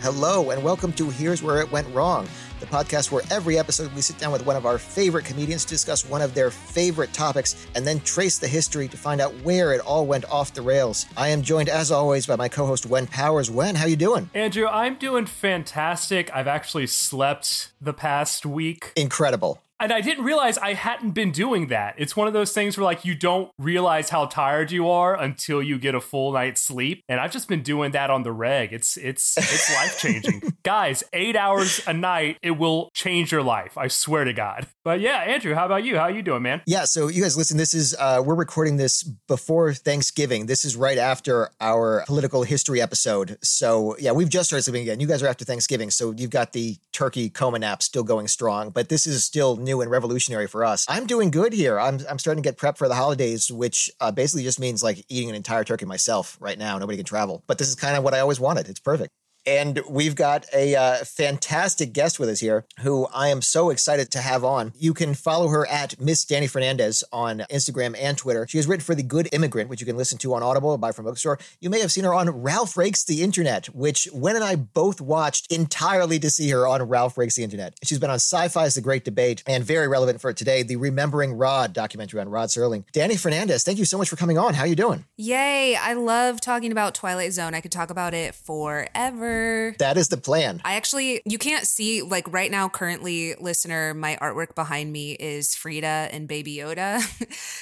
Hello, and welcome to Here's Where It Went Wrong, the podcast where every episode we sit down with one of our favorite comedians to discuss one of their favorite topics and then trace the history to find out where it all went off the rails. I am joined, as always, by my co-host Wen Powers. Wen, how you doing? Andrew, I'm doing fantastic. I've actually slept the past week. Incredible. And I didn't realize I hadn't been doing that. It's one of those things where like you don't realize how tired you are until you get a full night's sleep. And I've just been doing that on the reg. It's it's it's life changing. Guys, eight hours a night, it will change your life. I swear to God. But yeah, Andrew, how about you? How are you doing, man? Yeah, so you guys listen, this is uh we're recording this before Thanksgiving. This is right after our political history episode. So yeah, we've just started sleeping again. You guys are after Thanksgiving, so you've got the turkey coma nap still going strong, but this is still new and revolutionary for us. I'm doing good here. I'm, I'm starting to get prepped for the holidays, which uh, basically just means like eating an entire turkey myself right now. Nobody can travel, but this is kind of what I always wanted. It's perfect. And we've got a uh, fantastic guest with us here who I am so excited to have on. You can follow her at Miss Dani Fernandez on Instagram and Twitter. She has written for The Good Immigrant, which you can listen to on Audible or buy from bookstore. You may have seen her on Ralph Breaks the Internet, which Wen and I both watched entirely to see her on Ralph Breaks the Internet. She's been on Sci-Fi's The Great Debate and very relevant for today, the Remembering Rod documentary on Rod Serling. Dani Fernandez, thank you so much for coming on. How are you doing? Yay! I love talking about Twilight Zone. I could talk about it forever. That is the plan. I actually, you can't see, like right now, currently, listener, my artwork behind me is Frida and Baby Yoda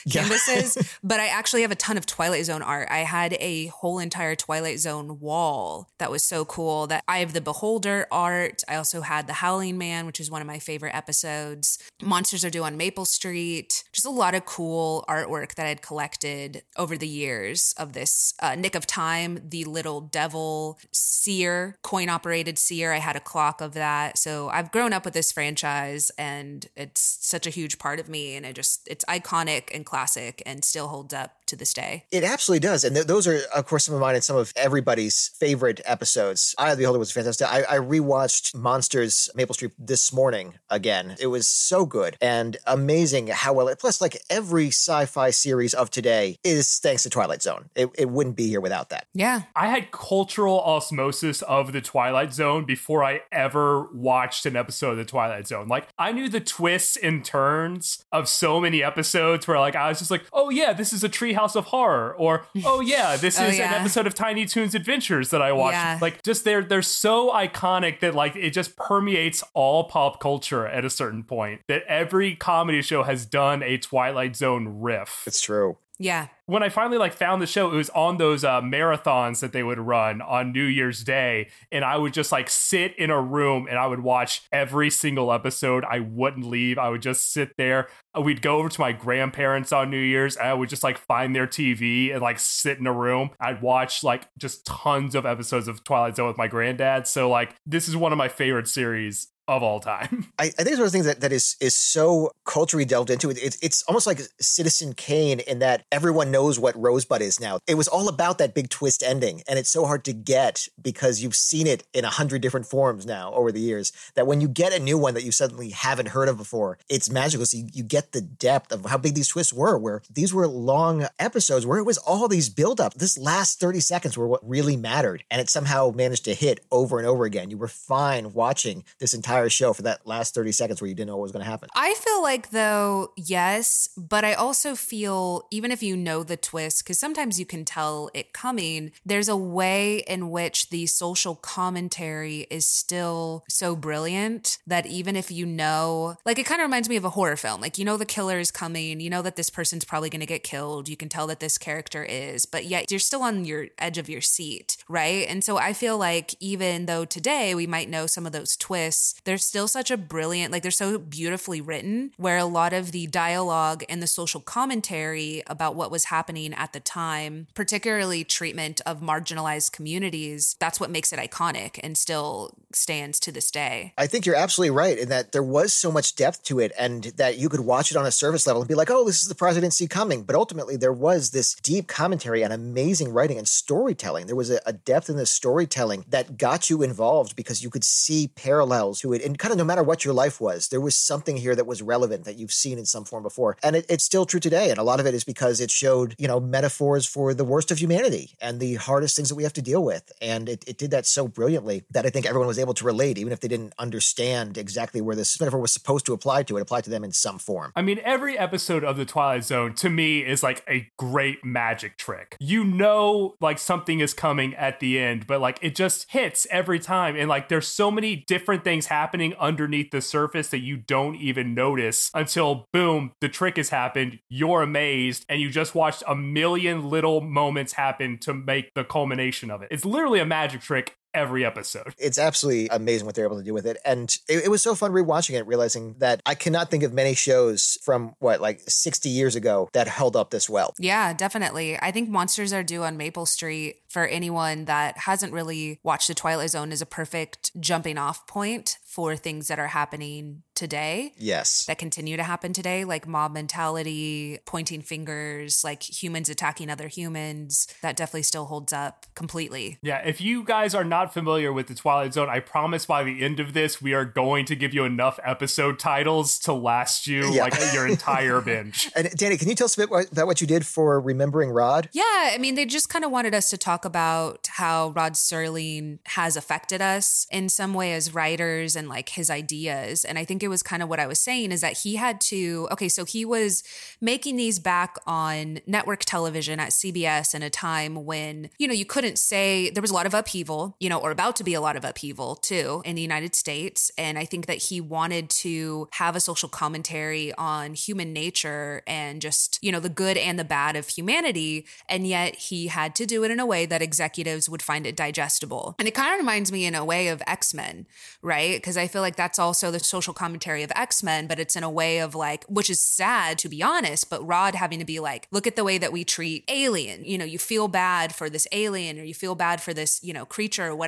canvases, but I actually have a ton of Twilight Zone art. I had a whole entire Twilight Zone wall that was so cool that I have the Beholder art. I also had The Howling Man, which is one of my favorite episodes. Monsters Are Due on Maple Street. Just a lot of cool artwork that I'd collected over the years of this uh, Nick of Time, the little devil seer, coin operated seer. I had a clock of that. So I've grown up with this franchise and it's such a huge part of me. And it just, it's iconic and classic and still holds up to this day. It absolutely does. And th- those are, of course, some of mine and some of everybody's favorite episodes. Eye of the Beholder was fantastic. I, I rewatched Monsters Maple Street this morning again. It was so good and amazing how well it, plus, like every sci fi series of today is thanks to Twilight Zone. It, it wouldn't be here without that. Yeah. I had cultural osmosis of the Twilight Zone before I ever watched an episode of the Twilight Zone. Like, I knew the twists and turns of so many episodes where, like, I was just like, oh, yeah, this is a Treehouse of Horror, or oh, yeah, this Oh, is yeah. an episode of Tiny Toons Adventures that I watched. Yeah. Like, just they're they're so iconic that like it just permeates all pop culture at a certain point. That every comedy show has done a Twilight Zone riff It's true. Yeah. when I finally like found the show, it was on those uh, marathons that they would run on New Year's Day, and I would just like sit in a room and I would watch every single episode. I wouldn't leave. I would just sit there. Uh, We'd go over to my grandparents on New Year's, and I would just like find their TV and like sit in a room. I'd watch like just tons of episodes of Twilight Zone with my granddad. So like this is one of my favorite series of all time. I, I think it's one of the things that, that is is so culturally delved into. It, it's it's almost like Citizen Kane in that everyone knows what Rosebud is now. It was all about that big twist ending, and it's so hard to get because you've seen it in a hundred different forms now over the years. That when you get a new one that you suddenly haven't heard of before, it's magical. So you, you get the depth of how big these twists were. Where these were long episodes where it was all these build up. This last thirty seconds were what really mattered, and it somehow managed to hit over and over again. You were fine watching this entire show for that last 30 seconds where you didn't know what was going to happen. I feel like, though, yes, but I also feel, even if you know the twist, because sometimes you can tell it coming, there's a way in which the social commentary is still so brilliant that even if you know, like, it kind of reminds me of a horror film. Like, you know, the killer is coming, you know that this person's probably going to get killed, you can tell that this character is, but yet you're still on your edge of your seat, right? And so I feel like even though today we might know some of those twists, they're still such a brilliant, like they're so beautifully written, where a lot of the dialogue and the social commentary about what was happening at the time, particularly treatment of marginalized communities, that's what makes it iconic and still stands to this day. I think you're absolutely right in that there was so much depth to it and that you could watch it on a surface level and be like, oh, this is the presidency coming. But ultimately, there was this deep commentary and amazing writing and storytelling. There was a, a depth in the storytelling that got you involved because you could see parallels to it. And kind of no matter what your life was, there was something here that was relevant that you've seen in some form before. And it, it's still true today. And a lot of it is because it showed, you know, metaphors for the worst of humanity and the hardest things that we have to deal with. And it, it did that so brilliantly that I think everyone was able to relate, even if they didn't understand exactly where this metaphor was supposed to apply to. It applied to them in some form. I mean, every episode of The Twilight Zone to me is like a great magic trick. You know, like something is coming at the end, but like it just hits every time. And like there's so many different things happening underneath the surface that you don't even notice until boom, the trick has happened. You're amazed, and you just watched a million little moments happen to make the culmination of it. It's literally a magic trick every episode. It's absolutely amazing what they're able to do with it. And it, it, was so fun rewatching it, realizing that I cannot think of many shows from what, like 60 years ago that held up this well. Yeah, definitely. I think Monsters Are Due on Maple Street for anyone that hasn't really watched The Twilight Zone is a perfect jumping off point for things that are happening today. Yes. That continue to happen today, like mob mentality, pointing fingers, like humans attacking other humans. That definitely still holds up completely. Yeah. If you guys are not familiar with the Twilight Zone, I promise by the end of this, we are going to give you enough episode titles to last you yeah. like your entire binge. And Dani, can you tell us a bit about what you did for Remembering Rod? Yeah. I mean, they just kind of wanted us to talk about how Rod Serling has affected us in some way as writers and and like his ideas. And I think it was kind of what I was saying is that he had to, okay, so he was making these back on network television at CBS in a time when, you know, you couldn't say there was a lot of upheaval, you know, or about to be a lot of upheaval too in the United States. And I think that he wanted to have a social commentary on human nature and just, you know, the good and the bad of humanity. And yet he had to do it in a way that executives would find it digestible. And it kind of reminds me in a way of X Men, right? Because because I feel like that's also the social commentary of X Men, but it's in a way of like, which is sad to be honest, but Rod having to be like, look at the way that we treat alien. You know, you feel bad for this alien or you feel bad for this, you know, creature or whatever.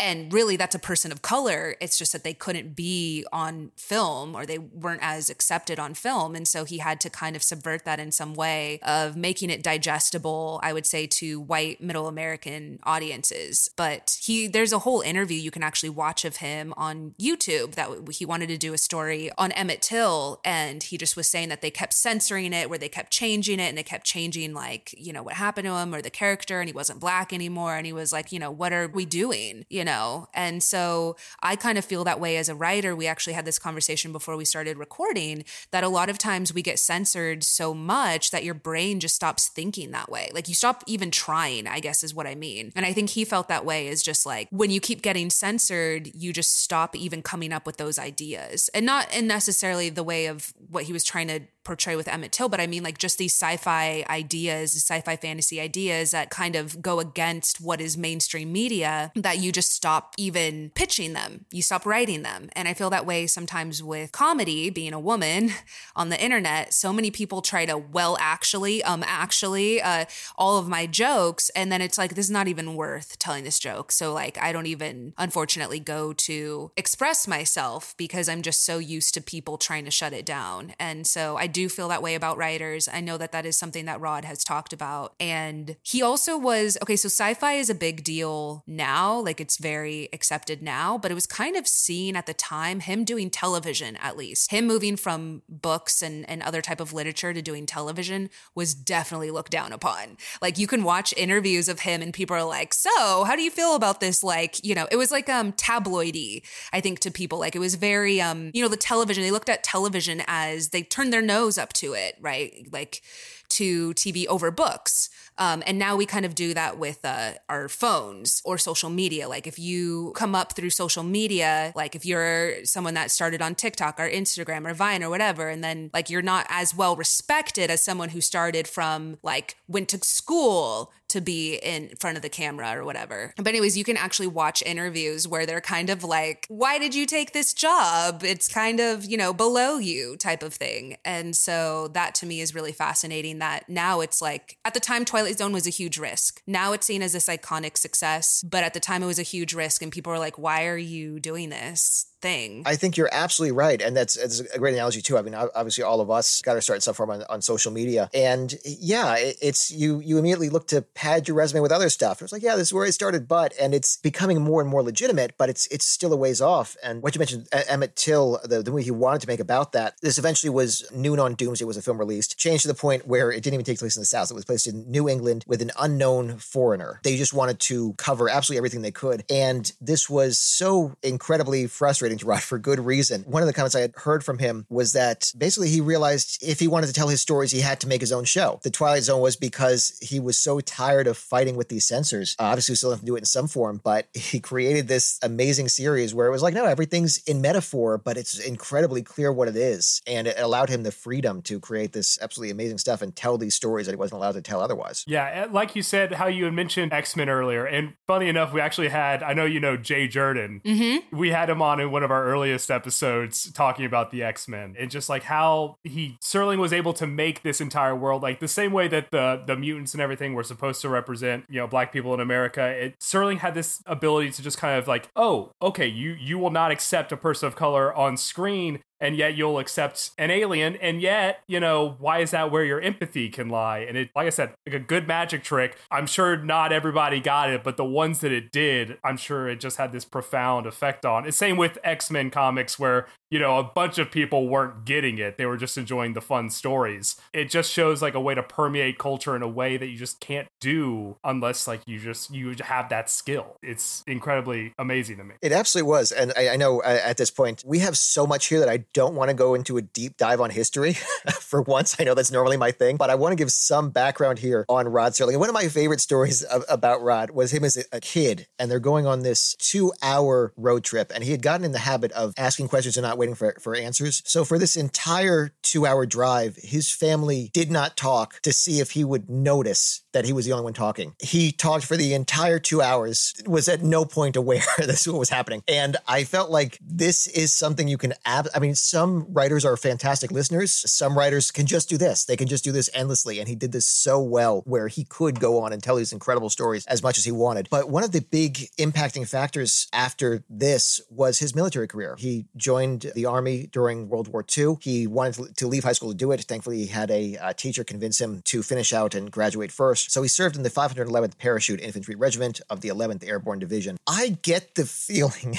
And really, that's a person of color. It's just that they couldn't be on film or they weren't as accepted on film. And so he had to kind of subvert that in some way of making it digestible, I would say, to white middle American audiences. But he, there's a whole interview you can actually watch of him on YouTube that he wanted to do a story on Emmett Till. And he just was saying that they kept censoring it, where they kept changing it and they kept changing, like, you know, what happened to him or the character. And he wasn't black anymore. And he was like, you know, what are we doing? Doing, you know? And so I kind of feel that way as a writer. We actually had this conversation before we started recording that a lot of times we get censored so much that your brain just stops thinking that way. Like you stop even trying, I guess is what I mean. And I think he felt that way is just like when you keep getting censored, you just stop even coming up with those ideas and not in necessarily the way of what he was trying to portray with Emmett Till, but I mean like just these sci-fi ideas, sci-fi fantasy ideas that kind of go against what is mainstream media that you just stop even pitching them. You stop writing them. And I feel that way sometimes with comedy, being a woman on the internet, so many people try to well actually, um actually uh all of my jokes and then it's like this is not even worth telling this joke. So like I don't even unfortunately go to express myself because I'm just so used to people trying to shut it down. And so I do feel that way about writers. I know that that is something that Rod has talked about. And he also was okay, so sci fi is a big deal now, like it's very accepted now, but it was kind of seen at the time, him doing television at least, him moving from books and, and other type of literature to doing television was definitely looked down upon. Like you can watch interviews of him and people are like, so how do you feel about this? Like, you know, it was like um tabloidy, I think, to people. Like it was very um, you know, the television, they looked at television as they turned their nose up to it, right? Like to TV over books. Um, and now we kind of do that with uh, our phones or social media. Like if you come up through social media, like if you're someone that started on TikTok or Instagram or Vine or whatever, and then like you're not as well respected as someone who started from like went to school to be in front of the camera or whatever. But anyways, you can actually watch interviews where they're kind of like, "Why did you take this job?" It's kind of, you know, below you type of thing. And so that to me is really fascinating that now it's like at the time Twilight Zone was a huge risk. Now it's seen as this iconic success, but at the time it was a huge risk and people were like, "Why are you doing this?" Thing. I think you're absolutely right. And that's, that's a great analogy too. I mean, obviously all of us got to start some form on, on social media. And eh, yeah, it, it's you, you immediately look to pad your resume with other stuff. It's like, yeah, this is where I started, but, and it's becoming more and more legitimate, but it's, it's still a ways off. And what you mentioned, Emmett Till, the, the movie he wanted to make about that, this eventually was Noon on Doomsday was a film released, changed to the point where it didn't even take place in the South. It was placed in New England with an unknown foreigner. They just wanted to cover absolutely everything they could. And this was so incredibly frustrating to write for good reason. One of the comments I had heard from him was that basically he realized if he wanted to tell his stories, he had to make his own show. The Twilight Zone was because he was so tired of fighting with these censors. Uh, obviously, we still have to do it in some form, but he created this amazing series where it was like, no, everything's in metaphor, but it's incredibly clear what it is. And it allowed him the freedom to create this absolutely amazing stuff and tell these stories that he wasn't allowed to tell otherwise. Yeah, like you said, how you had mentioned X Men earlier. And funny enough, we actually had, I know you know Jay Jordan. Mm-hmm. We had him on in one of our earliest episodes talking about the X Men and just like how he Serling was able to make this entire world like the same way that the the mutants and everything were supposed to represent you know black people in America. It Serling had this ability to just kind of like oh okay you you will not accept a person of color on screen and yet you'll accept an alien and yet you know why is that where your empathy can lie? And it like i said like a good magic trick. I'm sure not everybody got it but the ones that it did i'm sure it just had this profound effect on. It's same with x-men comics where you know a bunch of people weren't getting it. They were just enjoying the fun stories. It just shows like a way to permeate culture in a way that you just can't do unless like you just you have that skill. It's incredibly amazing to me. It absolutely was and i, I know uh, at this point we have so much here that i don't want to go into a deep dive on history for once. I know that's normally my thing, but I want to give some background here on Rod Serling. One of my favorite stories of, about Rod was him as a kid, and they're going on this two hour road trip, and he had gotten in the habit of asking questions and not waiting for, for answers. So for this entire two hour drive, his family did not talk to see if he would notice that he was the only one talking. He talked for the entire two hours, was at no point aware this what was happening. And I felt like this is something you can ab- I mean, some writers are fantastic listeners. Some writers can just do this. They can just do this endlessly. And he did this so well where he could go on and tell these incredible stories as much as he wanted. But one of the big impacting factors after this was his military career. He joined the army during World War II. He wanted to leave high school to do it. Thankfully, he had a, a teacher convince him to finish out and graduate first. So he served in the 511th Parachute Infantry Regiment of the 11th Airborne Division. I get the feeling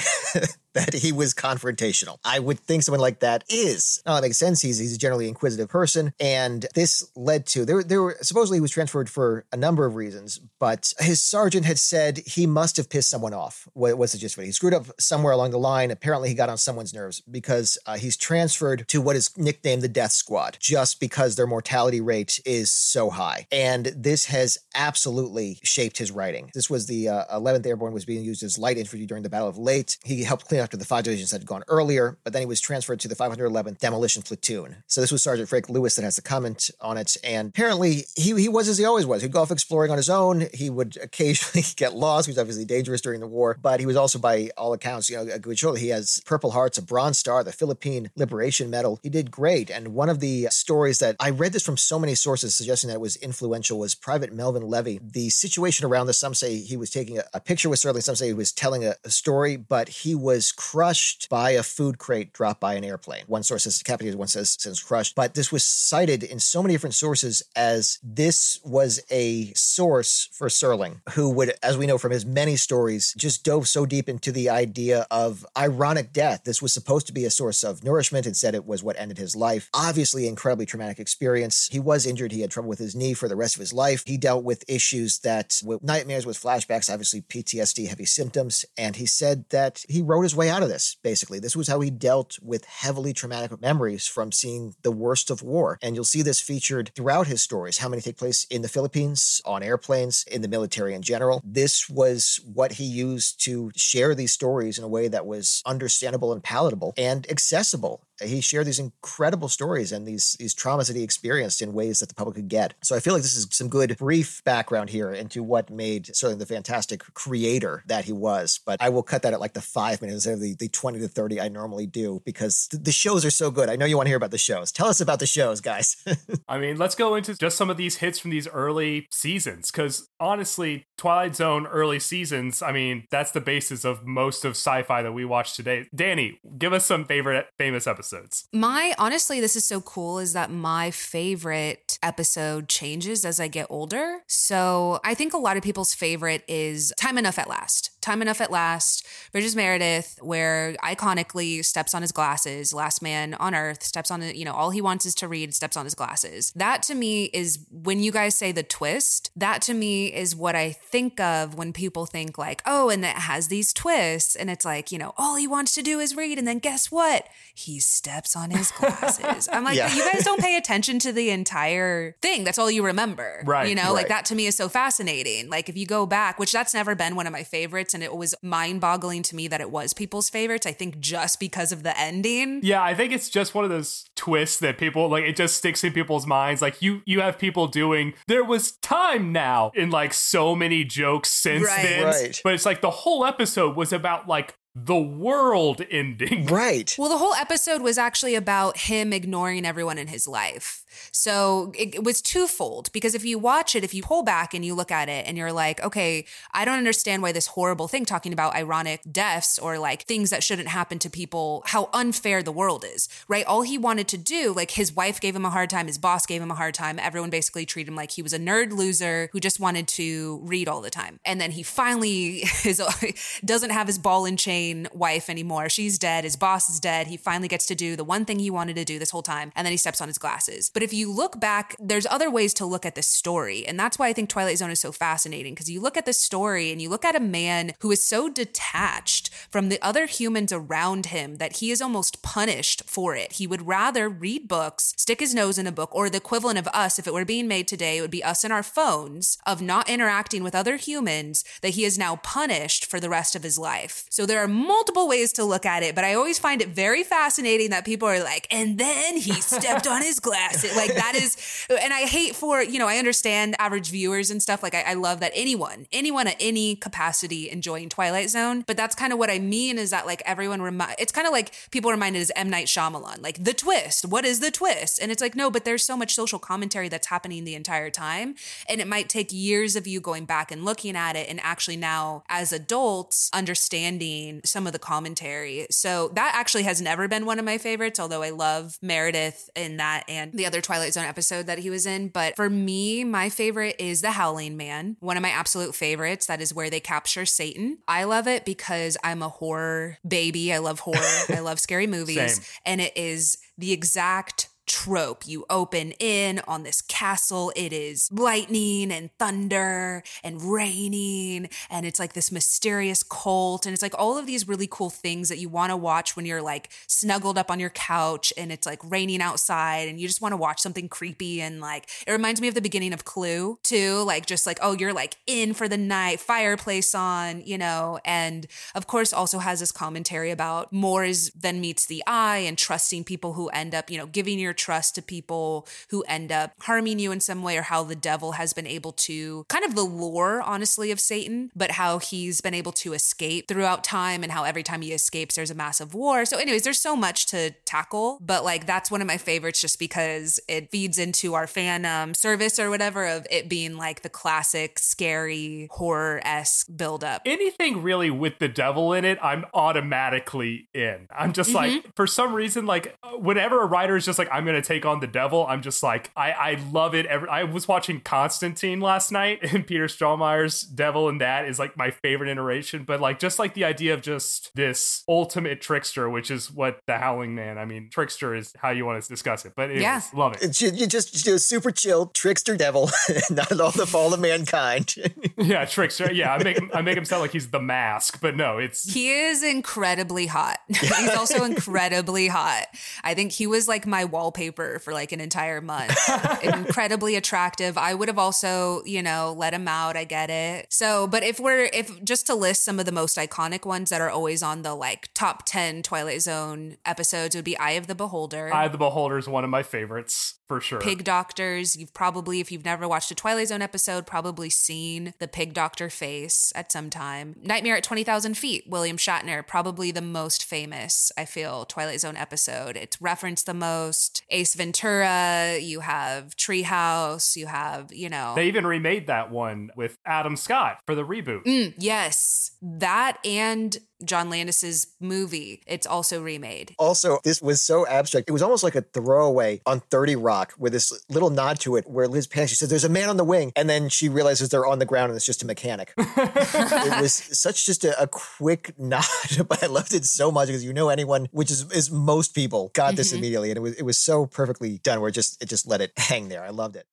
that he was confrontational. I would think someone like that is. Now that makes sense. He's he's a generally inquisitive person, and this led to there there were supposedly he was transferred for a number of reasons, but his sergeant had said he must have pissed someone off. What was the gist of it? He screwed up somewhere along the line. Apparently, he got on someone's nerves because uh, he's transferred to what is nicknamed the Death Squad, just because their mortality rate is so high, and this has absolutely shaped his writing. This was the uh, 11th Airborne was being used as light infantry during the Battle of Leyte. He helped clean after the five divisions had gone earlier, but then he was transferred to the 511th Demolition Platoon. So this was Sergeant Frank Lewis that has the comment on it. And apparently he, he was as he always was. He'd go off exploring on his own. He would occasionally get lost. He was obviously dangerous during the war, but he was also by all accounts, you know, a good shoulder. He has Purple Hearts, a Bronze Star, the Philippine Liberation Medal. He did great. And one of the stories that I read this from so many sources suggesting that it was influential was Private Melvin Levy. The situation around this, some say he was taking a, a picture with Serling, some say he was telling a, a story, but he was crushed by a food crate dropped by an airplane. One source says decapitated, one says says crushed. But this was cited in so many different sources as this was a source for Serling, who would, as we know from his many stories, just dove so deep into the idea of ironic death. This was supposed to be a source of nourishment. Instead, it was what ended his life. Obviously, incredibly traumatic experience. He was injured. He had trouble with his knee for the rest of his life. He dealt with issues that with nightmares, with flashbacks, obviously PTSD, heavy symptoms. And he said that he wrote his way way out of this, basically. This was how he dealt with heavily traumatic memories from seeing the worst of war. And you'll see this featured throughout his stories, how many take place in the Philippines, on airplanes, in the military in general. This was what he used to share these stories in a way that was understandable and palatable and accessible he shared these incredible stories and these these traumas that he experienced in ways that the public could get. So I feel like this is some good brief background here into what made Serling the fantastic creator that he was. But I will cut that at like the five minutes instead of the, the 20 to 30 I normally do because th- the shows are so good. I know you want to hear about the shows. Tell us about the shows, guys. I mean, let's go into just some of these hits from these early seasons because honestly, Twilight Zone early seasons, I mean, that's the basis of most of sci-fi that we watch today. Dani, give us some favorite famous episodes episodes. My honestly, this is so cool is that my favorite episode changes as I get older. So I think a lot of people's favorite is Time Enough at Last. Time Enough at Last, Burgess Meredith, where iconically steps on his glasses, last man on earth, steps on, you know, all he wants is to read, steps on his glasses. That to me is when you guys say the twist, that to me is what I think of when people think like, oh, and it has these twists. And it's like, you know, all he wants to do is read. And then guess what? He steps on his glasses. I'm like, yeah. you guys don't pay attention to the entire thing. That's all you remember. Right. You know, right. like that to me is so fascinating. Like if you go back, which that's never been one of my favorites favorites and it was mind-boggling to me that it was people's favorites. I think just because of the ending. Yeah, I think it's just one of those twists that people like it just sticks in people's minds. Like you you have people doing there was time now in like so many jokes since right. then. Right. But it's like the whole episode was about like the world ending. Right. Well, the whole episode was actually about him ignoring everyone in his life. So it, it, was twofold because if you watch it, if you pull back and you look at it and you're like, okay, I don't understand why this horrible thing talking about ironic deaths or like things that shouldn't happen to people, how unfair the world is, right? All he wanted to do, like his wife gave him a hard time, his boss gave him a hard time. Everyone basically treated him like he was a nerd loser who just wanted to read all the time. And then he finally is, doesn't have his ball and chain wife anymore. She's dead. His boss is dead. He finally gets to do the one thing he wanted to do this whole time. And then he steps on his glasses. But if you look back, there's other ways to look at this story. And that's why I think Twilight Zone is so fascinating because you look at the story and you look at a man who is so detached from the other humans around him that he is almost punished for it. He would rather read books, stick his nose in a book, or the equivalent of us, if it were being made today, it would be us and our phones of not interacting with other humans that he is now punished for the rest of his life. So there are multiple ways to look at it, but I always find it very fascinating that people are like, and then he stepped on his glasses like that is, and I hate for, you know, I understand average viewers and stuff. Like I, I love that anyone, anyone at any capacity enjoying Twilight Zone. But that's kind of what I mean is that like everyone, remi- it's kind of like people reminded as M. Night Shyamalan, like the twist. What is the twist? And it's like, no, but there's so much social commentary that's happening the entire time. And it might take years of you going back and looking at it and actually now as adults understanding some of the commentary. So that actually has never been one of my favorites, although I love Meredith in that and the other Twilight Zone episode that he was in. But for me, my favorite is The Howling Man, one of my absolute favorites. That is where they capture Satan. I love it because I'm a horror baby. I love horror, I love scary movies. Same. And it is the exact trope. You open in on this castle. It is lightning and thunder and raining. And it's like this mysterious cult. And it's like all of these really cool things that you want to watch when you're like snuggled up on your couch and it's like raining outside and you just want to watch something creepy. And like, it reminds me of the beginning of Clue too. Like, just like, oh, you're like in for the night, fireplace on, you know. And of course, also has this commentary about more is than meets the eye and trusting people who end up, you know, giving your trust to people who end up harming you in some way, or how the devil has been able to kind of the lore, honestly, of Satan, but how he's been able to escape throughout time and how every time he escapes, there's a massive war. So, anyways, there's so much to tackle, but like that's one of my favorites just because it feeds into our fan um, service or whatever of it being like the classic scary horror esque buildup. Anything really with the devil in it, I'm automatically in. I'm just mm-hmm. like, for some reason, like whenever a writer is just like, I'm I'm going to take on the devil, I'm just like, I, I love it. Every, I was watching Constantine last night, and Peter Stormare's devil in that is like my favorite iteration. But like, just like the idea of just this ultimate trickster, which is what the Howling Man, I mean, trickster is how you want to discuss it. But anyways, Yeah. love it. It's you just you know, super chill trickster devil, not at all the fall of mankind. Yeah, trickster. Yeah, I make him, I make him sound like he's the mask, but no, it's He is incredibly hot. He's also incredibly hot. I think he was like my wallpaper for like an entire month. incredibly attractive. I would have also, you know, let him out. I get it. So, but if we're, if just to list some of the most iconic ones that are always on the like top 10 Twilight Zone episodes, would be Eye of the Beholder. Eye of the Beholder is one of my favorites for sure. Pig doctors. You've probably, if you've never watched a Twilight Zone episode, probably seen the pig doctor face at some time. Nightmare at 20,000 Feet, William Shatner, probably the most famous, I feel, Twilight Zone episode. It's referenced the most. Ace Ventura, you have Treehouse, you have, you know. They even remade that one with Adam Scott for the reboot. Mm, yes, that and John Landis's movie. It's also remade. Also, this was so abstract. It was almost like a throwaway on 30 Rock with this little nod to it where Liz Pan, she says, There's a man on the wing. And then she realizes they're on the ground and it's just a mechanic. it was such just a, a quick nod, but I loved it so much because you know anyone, which is, is most people, got this Mhm. immediately. And it was it was so perfectly done where it just it just let it hang there. I loved it.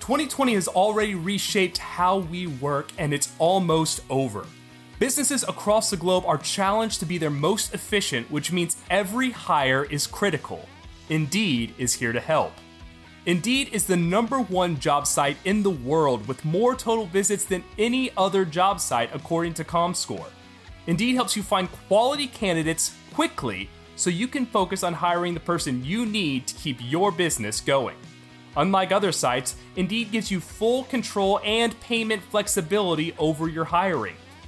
2020 has already reshaped how we work, and it's almost over. Businesses across the globe are challenged to be their most efficient, which means every hire is critical. Indeed is here to help. Indeed is the number one job site in the world with more total visits than any other job site, according to ComScore. Indeed helps you find quality candidates quickly so you can focus on hiring the person you need to keep your business going. Unlike other sites, Indeed gives you full control and payment flexibility over your hiring.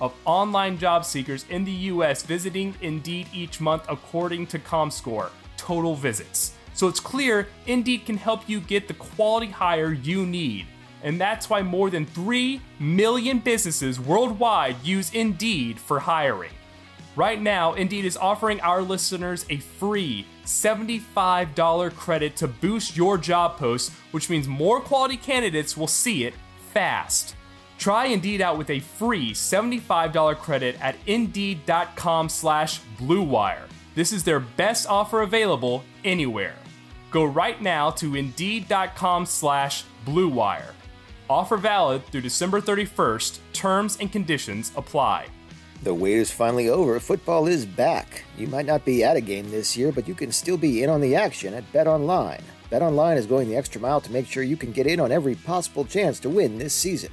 of online job seekers in the US visiting Indeed each month, according to ComScore, total visits. So it's clear Indeed can help you get the quality hire you need. And that's why more than 3 million businesses worldwide use Indeed for hiring. Right now, Indeed is offering our listeners a free $75 credit to boost your job post, which means more quality candidates will see it fast. Try Indeed out with a free $75 credit at Indeed.com slash BlueWire. This is their best offer available anywhere. Go right now to Indeed.com slash BlueWire. Offer valid through December 31st. Terms and conditions apply. The wait is finally over. Football is back. You might not be at a game this year, but you can still be in on the action at Bet Online. Bet Online is going the extra mile to make sure you can get in on every possible chance to win this season.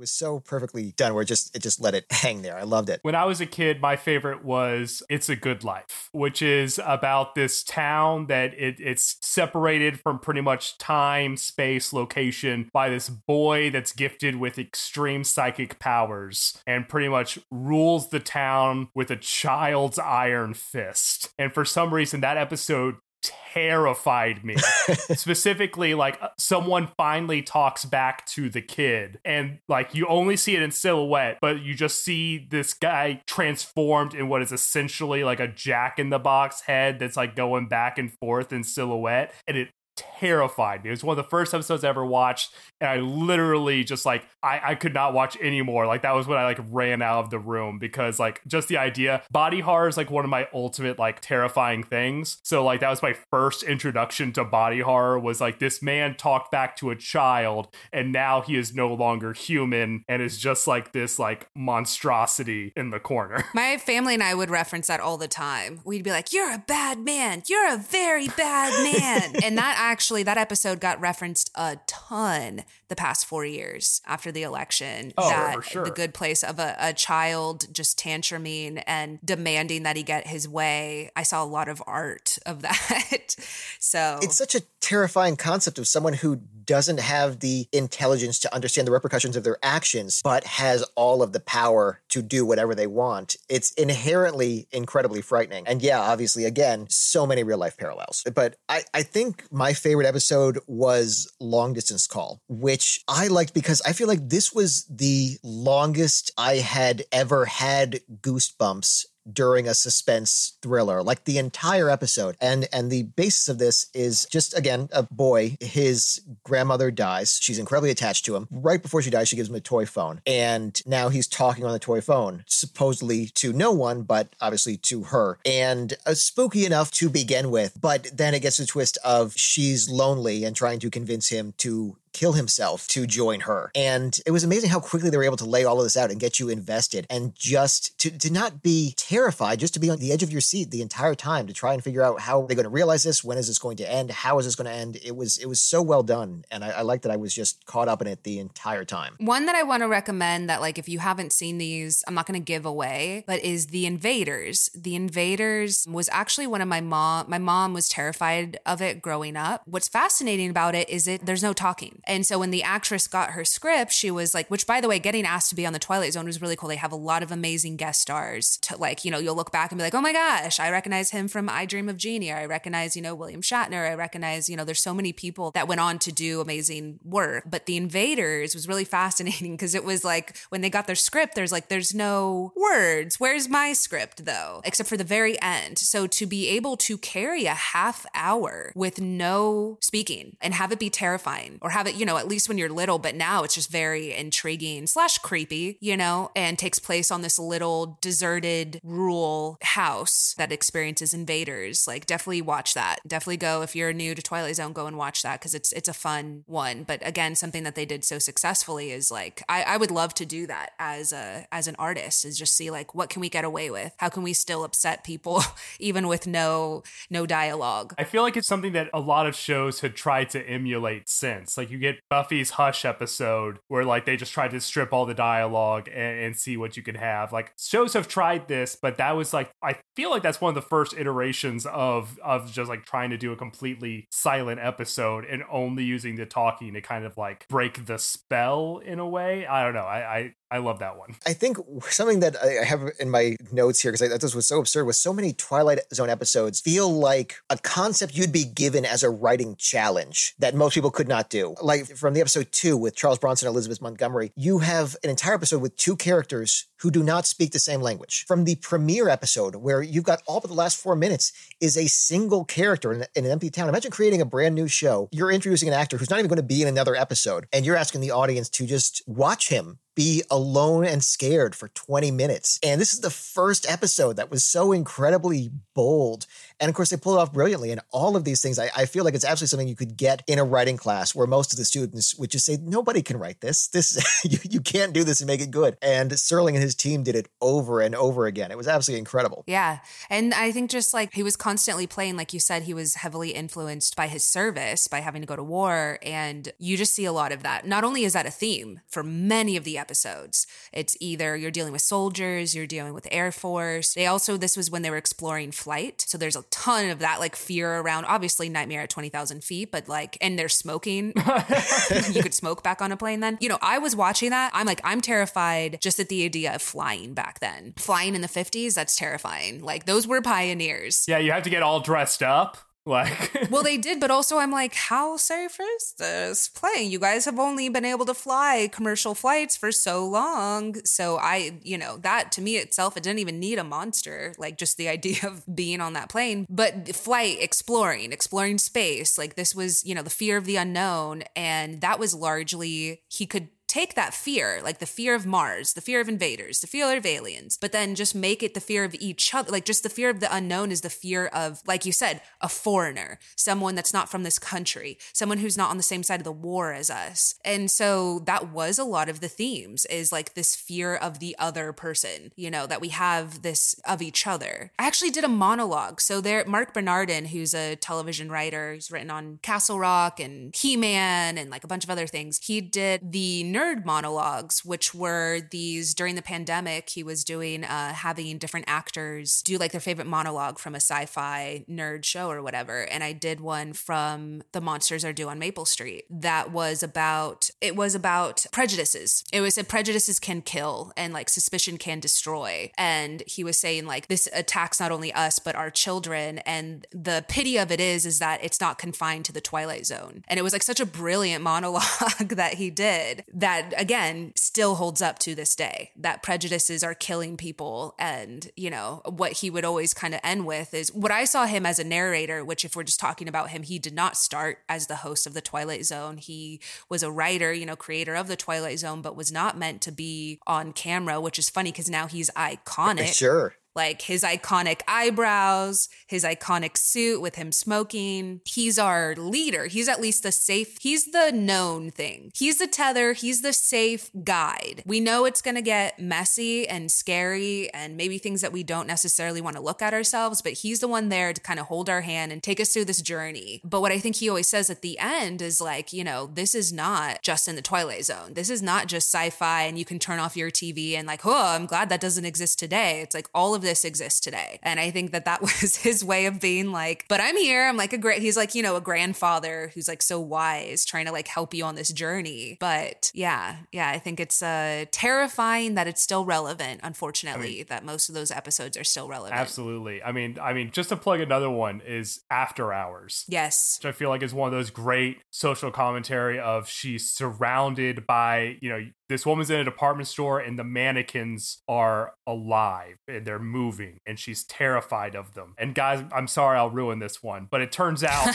Was so perfectly done where it just it just let it hang there. I loved it. When I was a kid, my favorite was It's a Good Life, which is about this town that it, it's separated from pretty much time, space, location by this boy that's gifted with extreme psychic powers and pretty much rules the town with a child's iron fist. And for some reason, that episode terrified me. Specifically, like uh, someone finally talks back to the kid, and like you only see it in silhouette, but you just see this guy transformed in what is essentially like a jack in the box head that's like going back and forth in silhouette, and it terrified me. It was one of the first episodes I ever watched, and I literally just like I, I could not watch anymore. Like that was when I like ran out of the room because like just the idea body horror is like one of my ultimate like terrifying things. So like that was my first introduction to body horror was like this man talked back to a child and now he is no longer human and is just like this like monstrosity in the corner. My family and I would reference that all the time. We'd be like, "You're a bad man. You're a very bad man." and that actually that episode got referenced a ton the past 4 years after the election. Oh, that for sure. the good place of a, a child just tantruming and demanding that he get his way. I saw a lot of art of that. so It's such a terrifying concept of someone who doesn't have the intelligence to understand the repercussions of their actions, but has all of the power to do whatever they want. It's inherently incredibly frightening. And yeah, obviously, again, so many real life parallels. But I, I think my favorite episode was Long Distance Call, which I liked because I feel like this was the longest I had ever had goosebumps during a suspense thriller like the entire episode. And and the basis of this is just again a boy his grandmother dies. She's incredibly attached to him. Right before she dies she gives him a toy phone. And now he's talking on the toy phone supposedly to no one but obviously to her. And uh, spooky enough to begin with but then it gets a twist of she's lonely and trying to convince him to kill himself to join her. And it was amazing how quickly they were able to lay all of this out and get you invested and just to, to not be terrified, just to be on the edge of your seat the entire time to try and figure out how they're going to realize this, when is this going to end, how is this going to end. It was it was so well done. And I, I like that I was just caught up in it the entire time. One that I want to recommend that, like, if you haven't seen these, I'm not going to give away, but is The Invaders. The Invaders was actually one of my mom. My mom was terrified of it growing up. What's fascinating about it is it there's no talking, and so when the actress got her script, she was like, which by the way, getting asked to be on the Twilight Zone was really cool. They have a lot of amazing guest stars. To like, you know, you'll look back and be like, oh my gosh, I recognize him from I Dream of Jeannie. I recognize, you know, William Shatner. I recognize, you know, there's so many people that went on to do amazing work. But The Invaders was really fascinating because it was like when they got their script, there's like, there's no words. Where's my script though? Except for the very end. So to be able to carry a half hour with no speaking and have it be terrifying or have it, you know, at least when you're little, but now it's just very intriguing slash creepy, you know, and takes place on this little deserted rural house that experiences invaders. Like definitely watch that. Definitely go if you're new to Twilight Zone, go and watch that because it's it's a fun one. But again, something that they did so successfully is like I, I would love to do that as a as an artist is just see like what can we get away with? How can we still upset people even with no no dialogue? I feel like it's something that a lot of shows had tried to emulate since. Like you get Buffy's Hush episode where like they just tried to strip all the dialogue and, and see what you could have. Like shows have tried this, but that was like I feel like that's one of the first iterations of of just like trying to do a completely silent episode and only using the talking to kind of like break the spell in a way. I don't know. I I, I love that one. I think something that I have in my notes here, because I thought this was so absurd, was so many Twilight Zone episodes feel like a concept you'd be given as a writing challenge that most people could not do. Like from the episode two with Charles Bronson and Elizabeth Montgomery, you have an entire episode with two characters who do not speak the same language. From the premiere episode, where you've got all but the last four minutes, is a single character in, in an empty town. Imagine creating a brand new show. You're introducing an actor who's not even going to be in another episode, and you're asking the audience to just watch him be alone and scared for 20 minutes. And this is the first episode that was so incredibly bold. And of course, they pulled it off brilliantly. And all of these things, I, I, feel like it's absolutely something you could get in a writing class where most of the students would just say, nobody can write this. This you, you can't do this and make it good. And Serling and his team did it over and over again. It was absolutely incredible. Yeah. And I think just like he was constantly playing, like you said, he was heavily influenced by his service, by having to go to war. And you just see a lot of that. Not only is that a theme for many of the episodes, it's either you're dealing with soldiers, you're dealing with Air Force. They also, this was when they were exploring flight. So there's a ton of that like fear around, obviously, Nightmare at 20,000 feet, but like, and they're smoking. you could smoke back on a plane then. You know, I was watching that. I'm like, I'm terrified just at the idea of flying back then. Flying in the 50s, that's terrifying. Like, those were pioneers. Yeah, you have to get all dressed up Like, well, they did, but also I'm like, how safe is this plane? You guys have only been able to fly commercial flights for so long. So I, you know, that to me itself, it didn't even need a monster. Like just the idea of being on that plane, but flight, exploring, exploring space. Like this was, you know, the fear of the unknown. And that was largely, he could take that fear, like the fear of Mars, the fear of invaders, the fear of aliens, but then just make it the fear of each other. Like just the fear of the unknown is the fear of, like you said, a foreigner, someone that's not from this country, someone who's not on the same side of the war as us. And so that was a lot of the themes is like this fear of the other person, you know, that we have this of each other. I actually did a monologue. So there, Marc Bernardin, who's a television writer, he's written on Castle Rock and He Man and like a bunch of other things. He did the nerd monologues, which were these during the pandemic. He was doing, uh, having different actors do like their favorite monologue from a sci fi nerd show or whatever. And I did one from The Monsters Are Due on Maple Street that was about, it was about prejudices. It was a prejudices can kill and like suspicion can destroy. And he was saying like this attacks not only us, but our children. And the pity of it is, is that it's not confined to the Twilight Zone. And it was like such a brilliant monologue that he did that that again still holds up to this day that prejudices are killing people and you know what he would always kind of end with is what i saw him as a narrator which if we're just talking about him he did not start as the host of the twilight zone he was a writer you know creator of the twilight zone but was not meant to be on camera which is funny because now he's iconic Sure. Like his iconic eyebrows, his iconic suit with him smoking. He's our leader. He's at least the safe, he's the known thing. He's the tether, he's the safe guide. We know it's going to get messy and scary and maybe things that we don't necessarily want to look at ourselves, but he's the one there to kind of hold our hand and take us through this journey. But what I think he always says at the end is like, you know, this is not just in the Twilight Zone. This is not just sci fi and you can turn off your TV and like, oh, I'm glad that doesn't exist today. It's like all of this exists today. And I think that that was his way of being like, but I'm here. I'm like a great, he's like, you know, a grandfather who's like so wise, trying to like help you on this journey. But yeah, yeah, I think it's uh, terrifying that it's still relevant, unfortunately, I mean, that most of those episodes are still relevant. Absolutely. I mean, I mean, just to plug another one is After Hours. Yes. Which I feel like is one of those great social commentary of she's surrounded by, you know, this woman's in a department store and the mannequins are alive and they're moving and she's terrified of them. And guys, I'm sorry I'll ruin this one, but it turns out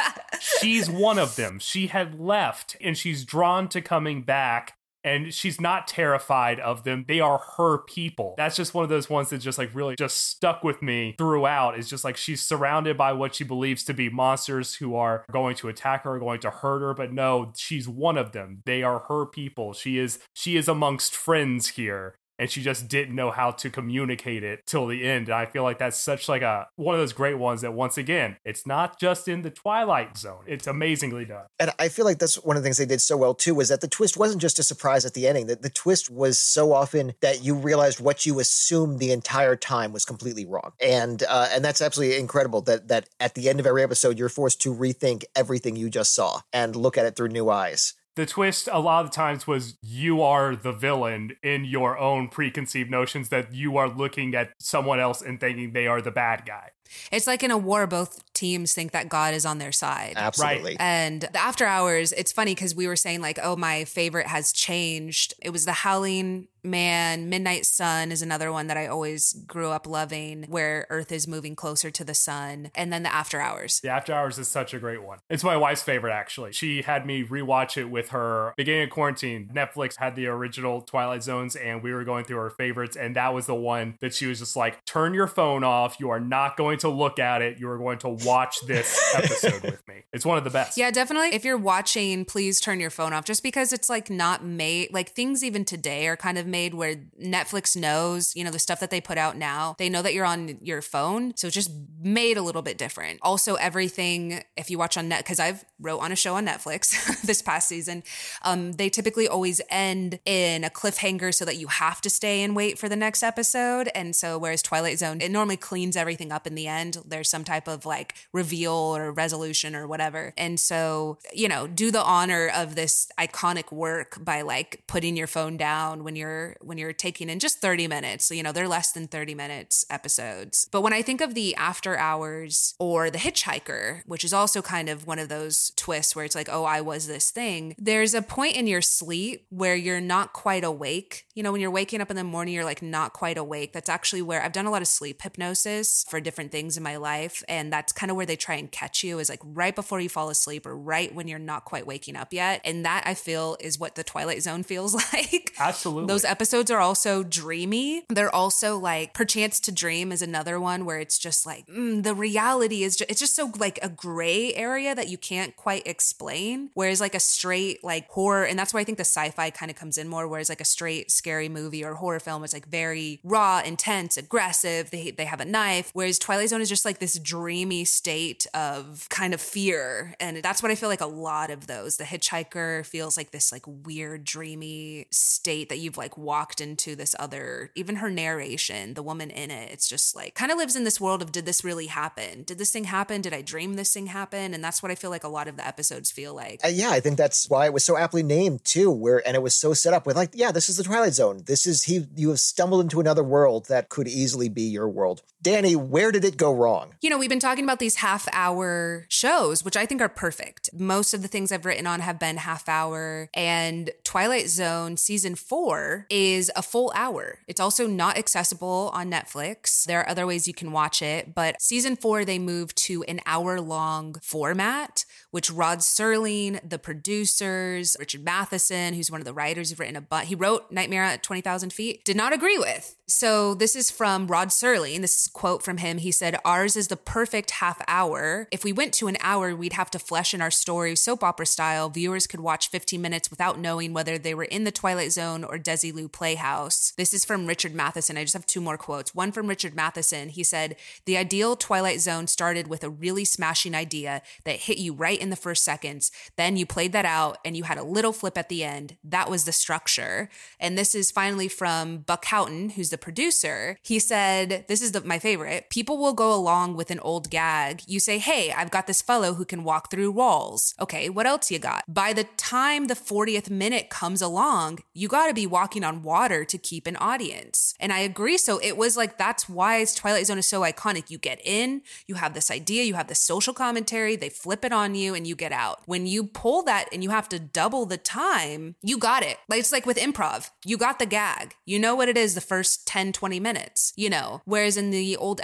she's one of them. She had left and she's drawn to coming back and she's not terrified of them. They are her people. That's just one of those ones that just like really just stuck with me throughout. It's just like she's surrounded by what she believes to be monsters who are going to attack her, going to hurt her, but no, she's one of them. They are her people. She is she is amongst friends here and she just didn't know how to communicate it till the end. And I feel like that's such like a one of those great ones that once again, it's not just in the Twilight Zone. It's amazingly done. And I feel like that's one of the things they did so well too was that the twist wasn't just a surprise at the ending. That the twist was so often that you realized what you assumed the entire time was completely wrong. And uh, and that's absolutely incredible that that at the end of every episode you're forced to rethink everything you just saw and look at it through new eyes the twist a lot of times was you are the villain in your own preconceived notions that you are looking at someone else and thinking they are the bad guy. It's like in a war, both teams think that God is on their side. Absolutely. Right. And the after hours, it's funny because we were saying, like, oh, my favorite has changed. It was the Howling Man, Midnight Sun is another one that I always grew up loving, where Earth is moving closer to the sun. And then the After Hours. The After Hours is such a great one. It's my wife's favorite, actually. She had me rewatch it with her beginning of quarantine. Netflix had the original Twilight Zones, and we were going through her favorites. And that was the one that she was just like, turn your phone off. You are not going to look at it. You are going to watch this episode with me. It's one of the best. Yeah, definitely. If you're watching, please turn your phone off just because it's like not made, like things even today are kind of made where Netflix knows, you know, the stuff that they put out now, they know that you're on your phone. So it's just made a little bit different. Also, everything, if you watch on net, because I've wrote on a show on Netflix this past season, um, they typically always end in a cliffhanger so that you have to stay and wait for the next episode. And so, whereas Twilight Zone, it normally cleans everything up in the end. There's some type of like reveal or resolution or whatever. And so, you know, do the honor of this iconic work by like putting your phone down when you're when you're taking in just 30 minutes. You know, they're less than 30 minutes episodes. But when I think of the after hours or the hitchhiker, which is also kind of one of those twists where it's like, oh, I was this thing, there's a point in your sleep where you're not quite awake. You know, when you're waking up in the morning, you're like not quite awake. That's actually where I've done a lot of sleep hypnosis for different things in my life. And that's kind of where they try and catch you is like right before you fall asleep or right when you're not quite waking up yet. And that I feel is what the Twilight Zone feels like. Absolutely. Those episodes are also dreamy. They're also like Perchance to Dream is another one where it's just like mm, the reality is just, it's just so like a gray area that you can't quite explain. Whereas like a straight like horror, and that's where I think the sci-fi kind of comes in more. Whereas like a straight scary movie or horror film is like very raw, intense, aggressive. They they have a knife. Whereas Twilight Zone is just like this dreamy state of kind of fear, and that's what I feel like a lot of those. The Hitchhiker feels like this like weird dreamy state that you've like walked into this other. Even her narration, the woman in it, it's just like kind of lives in this world of did this really happen? Did this thing happen? Did I dream this thing happen? And that's what I feel like a lot of the episodes feel like. Uh, yeah, I think that's why it was so aptly named too. Where and it was so set up with like, yeah, this is the Twilight Zone. This is he. You have stumbled into another world that could easily be your world. Dani, where did it go wrong? You know, we've been talking about these half hour shows, which I think are perfect. Most of the things I've written on have been half hour, and Twilight Zone season four is a full hour. It's also not accessible on Netflix. There are other ways you can watch it, but season four, they moved to an hour long format, which Rod Serling, the producers, Richard Matheson, who's one of the writers who've written a bunch, he wrote Nightmare at 20,000 Feet, did not agree with. So this is from Rod Serling. This quote from him. He said, Ours is the perfect half hour. If we went to an hour, we'd have to flesh in our story soap opera style. Viewers could watch 15 minutes without knowing whether they were in the Twilight Zone or Desilu Playhouse. This is from Richard Matheson. I just have two more quotes. One from Richard Matheson. He said, The ideal Twilight Zone started with a really smashing idea that hit you right in the first seconds. Then you played that out and you had a little flip at the end. That was the structure. And this is finally from Buck Houghton, who's the producer. He said, This is the, my favorite. People will go along with an old gag. You say, Hey, I've got this fellow who can walk through walls. Okay, what else you got? By the time the 40th minute comes along, you got to be walking on water to keep an audience. And I agree. So it was like, that's why Twilight Zone is so iconic. You get in, you have this idea, you have the social commentary, they flip it on you, and you get out. When you pull that and you have to double the time, you got it. Like it's like with improv, you got the gag. You know what it is the first 10, 20 minutes, you know. Whereas in the old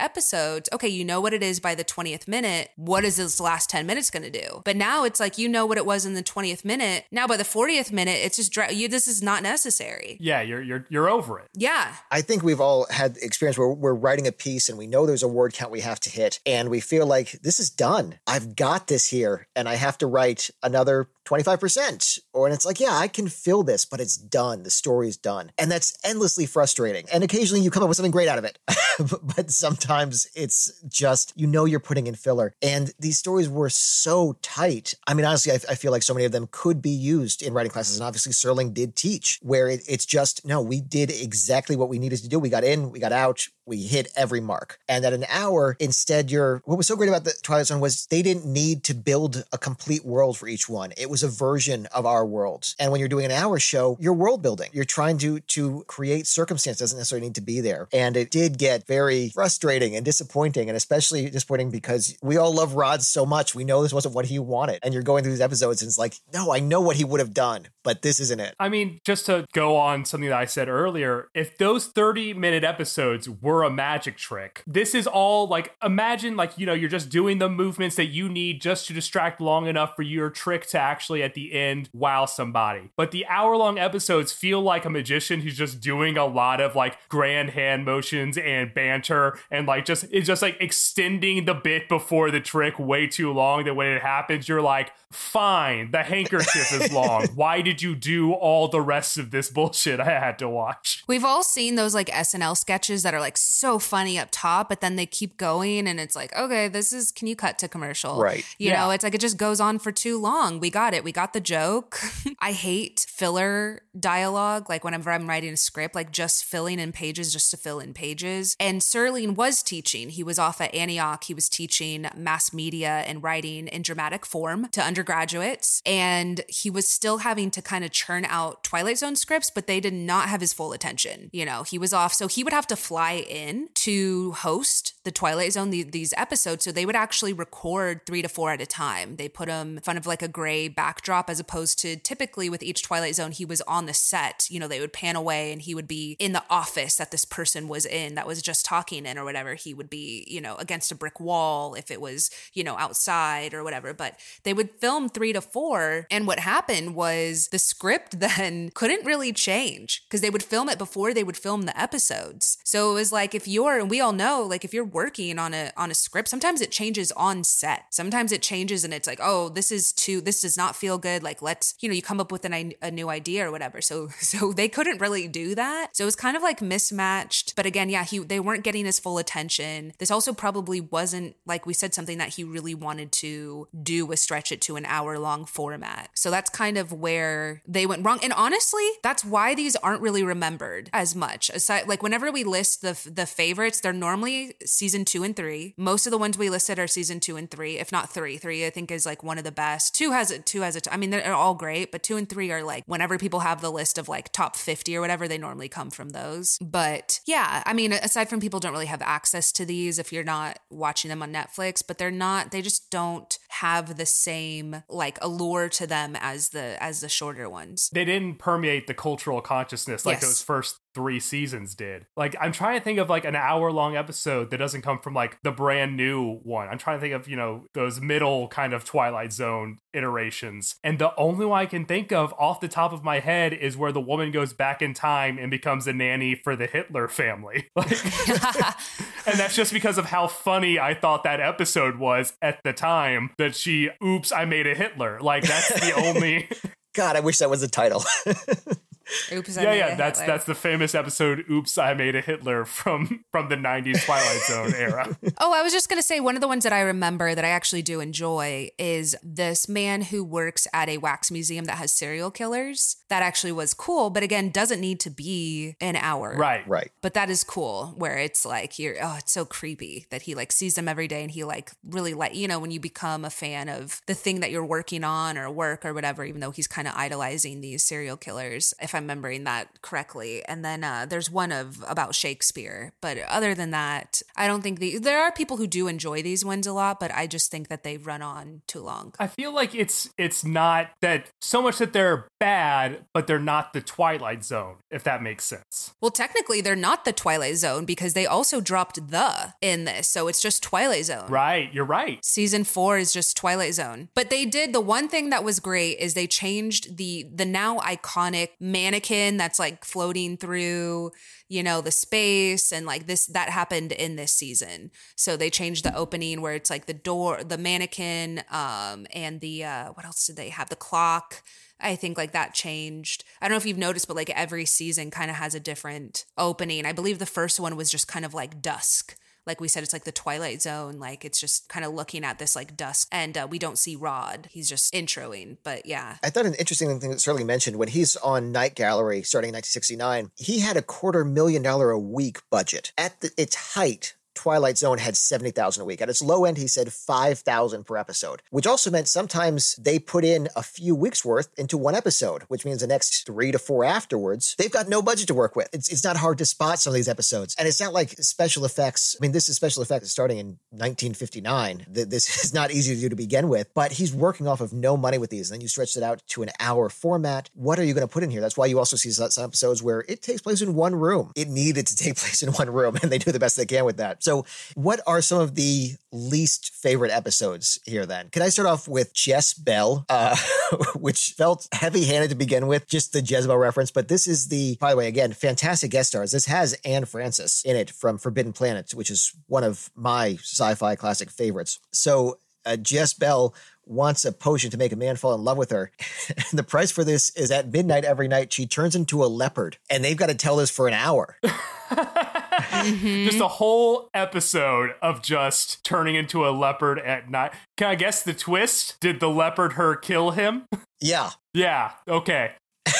episodes, okay, you know what it is by the 20th minute. What is this last 10 minutes going to do? But now it's like you know what it was in the 20th minute. Now by the 40th minute, it's just you this is not necessary. Yeah, you're you're you're over it. Yeah. I think we've all had experience where we're writing a piece and we know there's a word count we have to hit and we feel like this is done. I've got this here and I have to write another 25%. Or and it's like, yeah, I can fill this, but it's done. The story is done. And that's endlessly frustrating. And occasionally you come up with something great out of it. but sometimes it's just, you know, you're putting in filler. And these stories were so tight. I mean, honestly, I, I feel like so many of them could be used in writing classes. And obviously, Serling did teach, where it, it's just, no, we did exactly what we needed to do. We got in, we got out, we hit every mark. And at an hour, instead, you're what was so great about the Twilight Zone was they didn't need to build a complete world for each one. It was a version of our worlds. And when you're doing an hour show, you're world building. You're trying to to create circumstance doesn't necessarily need to be there. And it did get very frustrating and disappointing, and especially disappointing because we all love Rod so much. We know this wasn't what he wanted. And you're going through these episodes and it's like, no, I know what he would have done, but this isn't it. I mean, just to go on something that I said earlier, if those 30 minute episodes were a magic trick, this is all like imagine like, you know, you're just doing the movements that you need just to distract long enough for your trick to actually at the end wow somebody. But the hour long episodes feel like a magician who's just doing a lot of like grand hand motions and banter and like just it's just like extending the bit before the trick way too long that when it happens you're like fine the handkerchief is long. Why did you do all the rest of this bullshit i had to watch? We've all seen those like SNL sketches that are like so funny up top, but then they keep going and it's like, okay, this is, can you cut to commercial? Right. You Yeah. know, it's like it just goes on for too long. We got it. We got the joke. I hate filler dialogue. Like whenever I'm writing a script, like just filling in pages just to fill in pages. And Serling was teaching. He was off at Antioch. He was teaching mass media and writing in dramatic form to undergraduates. And he was still having to kind of churn out Twilight Zone scripts, but they did not have his full attention. You know, he was off. So he would have to fly in to host the Twilight Zone, the, these episodes. So they would actually record three to four at a time. They put him in front of like a gray backdrop as opposed to typically with each Twilight Zone, he was on the set. You know, they would pan away and he would be in the office that this person was in that was just talking in or whatever. He would be, you know, against a brick wall if it was, you know, outside or whatever. But they would film three to four. And what happened was the script then couldn't really change because they would film it before they would film the episodes. So it was like if you're, and we all know, like if you're working on a on a script, sometimes it changes on set. Sometimes it changes and it's like, oh, this is too, this does not feel good. Like let's, you know, you come up with an, a new idea or whatever. So so they couldn't really do that. So it was kind of like mismatched. But again, yeah, he they weren't getting his full attention. This also probably wasn't like we said something that he really wanted to do was stretch it to an hour long format. So that's kind of where they went wrong. And honestly, that's why these aren't really remembered as much. Aside, like whenever we list the the favorites, they're normally season two and three. Most of the ones we listed are season two and three, if not three. Three, I think, is like one of the best. Two has it. Two has it. I mean, they're all great, but two and three are like whenever people have the list of like top fifty or whatever, they normally come from those. But yeah, I mean, aside from people don't really have access to these if you're not watching them on Netflix, but they're not. They just don't have the same like allure to them as the as the shorter ones. they didn't permeate the cultural consciousness like Yes. those first three seasons did. Like I'm trying to think of like an hour long episode that doesn't come from like the brand new one. I'm trying to think of, you know, those middle kind of Twilight Zone iterations. And the only one I can think of off the top of my head is where the woman goes back in time and becomes a nanny for the Hitler family. Like and that's just because of how funny I thought that episode was at the time that she oops, I made a Hitler. Like that's the only God, I wish that was the title. Oops, I yeah, made yeah, a that's Hitler. that's the famous episode. Oops, I made a Hitler from from the '90s Twilight Zone era. Oh, I was just going to say one of the ones that I remember that I actually do enjoy is this man who works at a wax museum that has serial killers. That actually was cool, but again, doesn't need to be an hour. right, right. But that is cool where it's like you're oh, it's so creepy that he like sees them every day and he like really like you know when you become a fan of the thing that you're working on or work or whatever, even though he's kind of idolizing these serial killers, if I'm remembering that correctly. And then uh, there's one of about Shakespeare, but other than that, I don't think the there are people who do enjoy these ones a lot, but I just think that they run on too long. I feel like it's it's not that so much that they're bad, but they're not the Twilight Zone, if that makes sense. Well, technically, they're not the Twilight Zone because they also dropped the in this, so it's just Twilight Zone. Right, you're right. season four is just twilight zone but they did the one thing that was great is they changed the the now iconic mannequin that's like floating through you know the space and like this that happened in this season so they changed the opening where it's like the door the mannequin um and the uh what else did they have the clock I think like that changed. I don't know if you've noticed, but like every season kind of has a different opening. I believe the first one was just kind of like dusk like we said it's like the twilight zone like it's just kind of looking at this like dusk and uh, we don't see rod he's just introing but yeah I thought an interesting thing that Serling mentioned when he's on Night Gallery starting in 1969, he had a quarter million dollar a week budget. At the, its height, Twilight Zone had 70,000 a week. At its low end, he said 5,000 per episode, which also meant sometimes they put in a few weeks worth into one episode, which means the next three to four afterwards, they've got no budget to work with. It's, it's not hard to spot some of these episodes. And it's not like special effects. I mean, this is special effects starting in 1959. This is not easy to do to begin with, but he's working off of no money with these. And then you stretch it out to an hour format. What are you going to put in here? That's why you also see some some episodes where it takes place in one room. It needed to take place in one room, and they do the best they can with that. So, what are some of the least favorite episodes here then? Can I start off with Jess-Belle, uh, which felt heavy handed to begin with, just the Jezebel reference. But this is the, by the way, again, fantastic guest stars. This has Anne Francis in it from Forbidden Planet, which is one of my sci fi classic favorites. So, uh, Jess-Belle wants a potion to make a man fall in love with her. and the price for this is at midnight every night, she turns into a leopard. And they've got to tell this for an hour. Mm-hmm. Just a whole episode of just turning into a leopard at night. Can I guess the twist? Did the leopard her kill him? Yeah. Yeah, okay.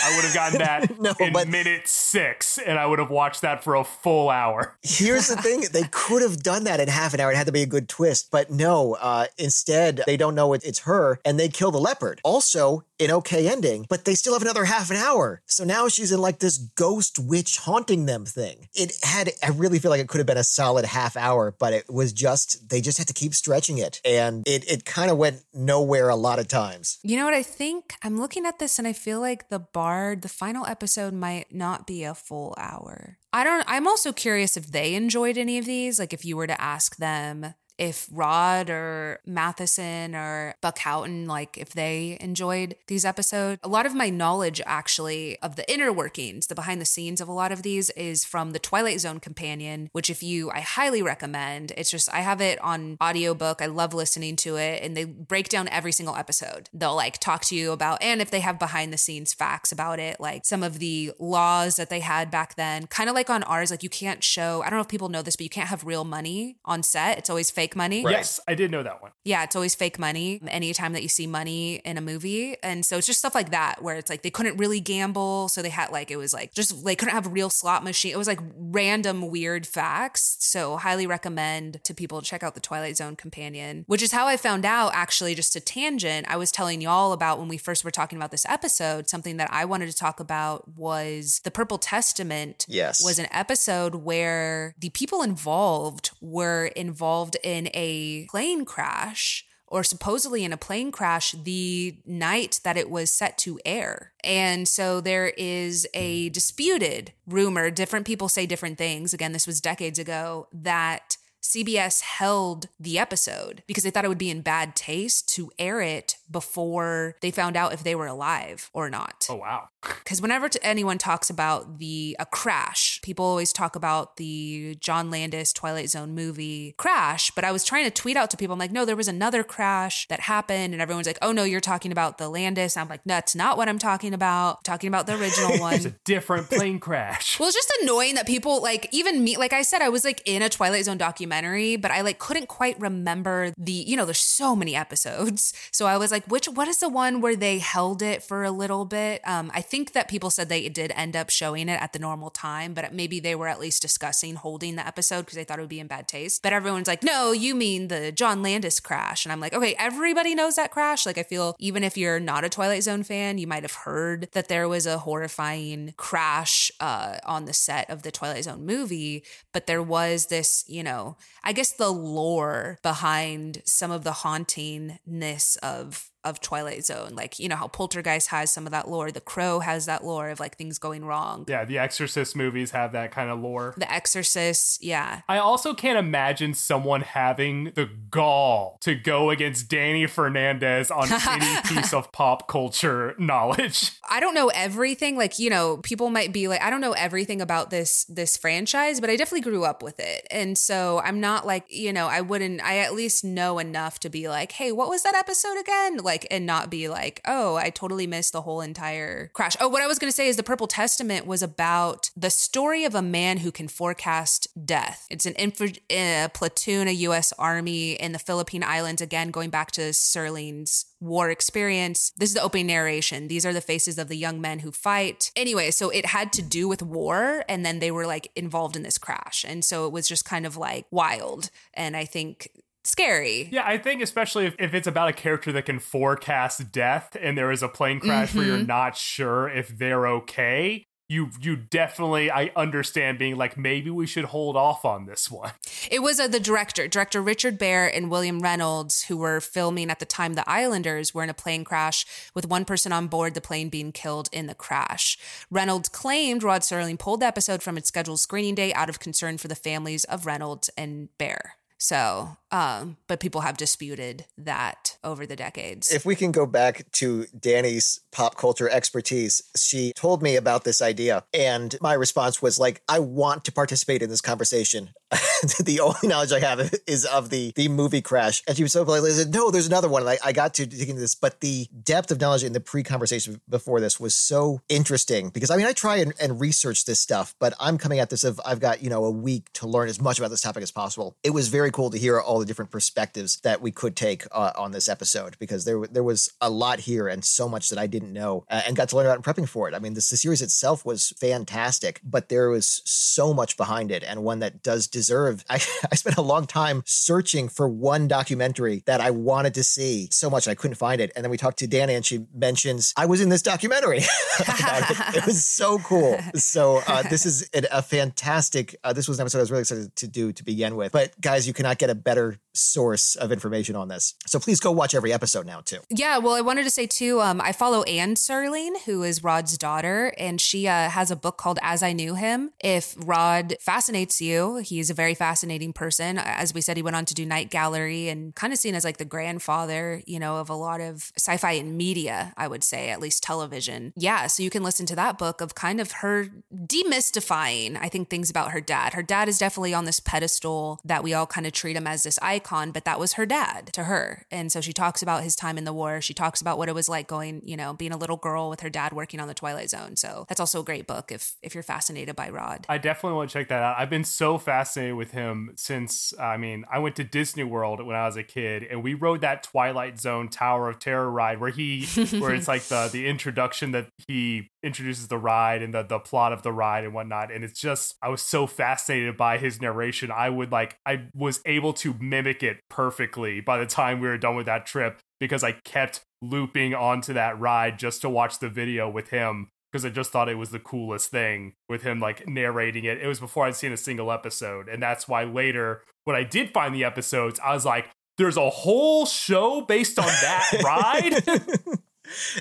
I would have gotten that No, in but- minute six, and I would have watched that for a full hour. Here's the thing: they could have done that in half an hour. It had to be a good twist, but no. Uh, instead, they don't know it, it's her, and they kill the leopard. Also, an okay ending, but they still have another half an hour. So now she's in like this ghost witch haunting them thing. It had. I really feel like it could have been a solid half hour, but it was just they just had to keep stretching it, and it it kind of went nowhere a lot of times. You know what I think? I'm looking at this and I feel like the Bard, the final episode might not be a full hour. I don't I'm also curious if they enjoyed any of these, like if you were to ask them if Rod or Matheson or Buck Houghton, like if they enjoyed these episodes. A lot of my knowledge actually of the inner workings, the behind the scenes of a lot of these is from the Twilight Zone Companion, which if you I highly recommend. It's just I have it on audiobook. I love listening to it and they break down every single episode. They'll like talk to you about and if they have behind the scenes facts about it, like some of the laws that they had back then, kind of like on ours, like you can't show, I don't know if people know this, but you can't have real money on set. It's always fake money. Yes, I did know that one. Yeah, it's always fake money anytime that you see money in a movie. And so it's just stuff like that where it's like they couldn't really gamble. So they had like, it was like just they couldn't have a real slot machine. It was like random weird facts. So highly recommend to people to check out the Twilight Zone Companion, which is how I found out actually just a tangent. I was telling y'all about when we first were talking about this episode, something that I wanted to talk about was the Purple Testament Yes. was an episode where the people involved were involved in a plane crash or supposedly in a plane crash the night that it was set to air. And so there is a disputed rumor, different people say different things. Again, this was decades ago, that CBS held the episode because they thought it would be in bad taste to air it before they found out if they were alive or not Oh, wow. because whenever t- anyone talks about the a crash, people always talk about the John Landis Twilight Zone movie Crash. But I was trying to tweet out to people, I'm like, no, there was another crash that happened, and everyone's like, oh no, you're talking about the Landis. I'm like, that's not what I'm talking about. I'm talking about the original one. It's a different plane crash. Well, it's just annoying that people like even me, like I said, I was like in a Twilight Zone documentary, but I like couldn't quite remember the, you know, there's so many episodes. So I was like, which, what is the one where they held it for a little bit? Um, I think that people said they did end up showing it at the normal time, but maybe they were at least discussing holding the episode because they thought it would be in bad taste. But everyone's like, no, you mean the John Landis crash. And I'm like, okay, everybody knows that crash. Like, I feel even if you're not a Twilight Zone fan, you might have heard that there was a horrifying crash uh, on the set of the Twilight Zone movie. But there was this, you know, I guess the lore behind some of the hauntingness of of Twilight Zone. Like, you know, how Poltergeist has some of that lore. The Crow has that lore of like things going wrong. Yeah, the Exorcist movies have that kind of lore. The Exorcist, yeah. I also can't imagine someone having the gall to go against Dani Fernandez on any piece of pop culture knowledge. I don't know everything. Like, you know, people might be like, I don't know everything about this this franchise, but I definitely grew up with it. And so I'm not like, you know, I wouldn't I at least know enough to be like, hey, what was that episode again? Like, and not be like, oh, I totally missed the whole entire crash. Oh, what I was gonna say is the Purple Testament was about the story of a man who can forecast death. It's an infra- uh, platoon, a US Army in the Philippine Islands, again, going back to Serling's war experience. This is the opening narration. These are the faces of the young men who fight. Anyway, so it had to do with war, and then they were like involved in this crash. And so it was just kind of like wild. And I think scary. Yeah, I think especially if, if it's about a character that can forecast death and there is a plane crash where you're not sure if they're okay. You you definitely I understand being like maybe we should hold off on this one. It was uh, the director, director Richard Bare and William Reynolds, who were filming at the time The Islanders were in a plane crash with one person on board, the plane being killed in the crash. Reynolds claimed Rod Serling pulled the episode from its scheduled screening day out of concern for the families of Reynolds and Bare. So, um, but people have disputed that over the decades. If we can go back to Dani's pop culture expertise, she told me about this idea, and my response was like, I want to participate in this conversation. the only knowledge I have is of the the movie crash. And she was so. I said, no, there's another one. And I, I got to digging this, but the depth of knowledge in the pre-conversation before this was so interesting because I mean, I try and, and research this stuff, but I'm coming at this of I've got, you know, a week to learn as much about this topic as possible. It was very cool to hear all the different perspectives that we could take uh, on this episode because there, there was a lot here and so much that I didn't know uh, and got to learn about in prepping for it. I mean, this, the series itself was fantastic, but there was so much behind it and one that does deserve. I, I spent a long time searching for one documentary that I wanted to see so much I couldn't find it. And then we talked to Dani and she mentions I was in this documentary. it. it. was so cool. So uh, this is a fantastic. Uh, this was an episode I was really excited to do to begin with. But guys, you cannot get a better source of information on this. So please go watch every episode now too. Yeah, well, I wanted to say too. Um, I follow Anne Serling, who is Rod's daughter, and she uh, has a book called As I Knew Him. If Rod fascinates you, he's a very fascinating person. As we said, he went on to do Night Gallery and kind of seen as like the grandfather, you know, of a lot of sci-fi and media. I would say, at least television. Yeah, so you can listen to that book of kind of her demystifying, I think, things about her dad. Her dad is definitely on this pedestal that we all kind of treat him as this icon but that was her dad to her. And so she talks about his time in the war. She talks about what it was like going, you know, being a little girl with her dad working on the Twilight Zone. So that's also a great book if if you're fascinated by Rod. I definitely want to check that out. I've been so fascinated with him since I mean, I went to Disney World when I was a kid and we rode that Twilight Zone Tower of Terror ride where he where it's like the the introduction that he introduces the ride and the, the plot of the ride and whatnot. And it's just, I was so fascinated by his narration. I would like, I was able to mimic it perfectly by the time we were done with that trip because I kept looping onto that ride just to watch the video with him because I just thought it was the coolest thing with him like narrating it. It was before I'd seen a single episode. And that's why later, when I did find the episodes, I was like, there's a whole show based on that ride.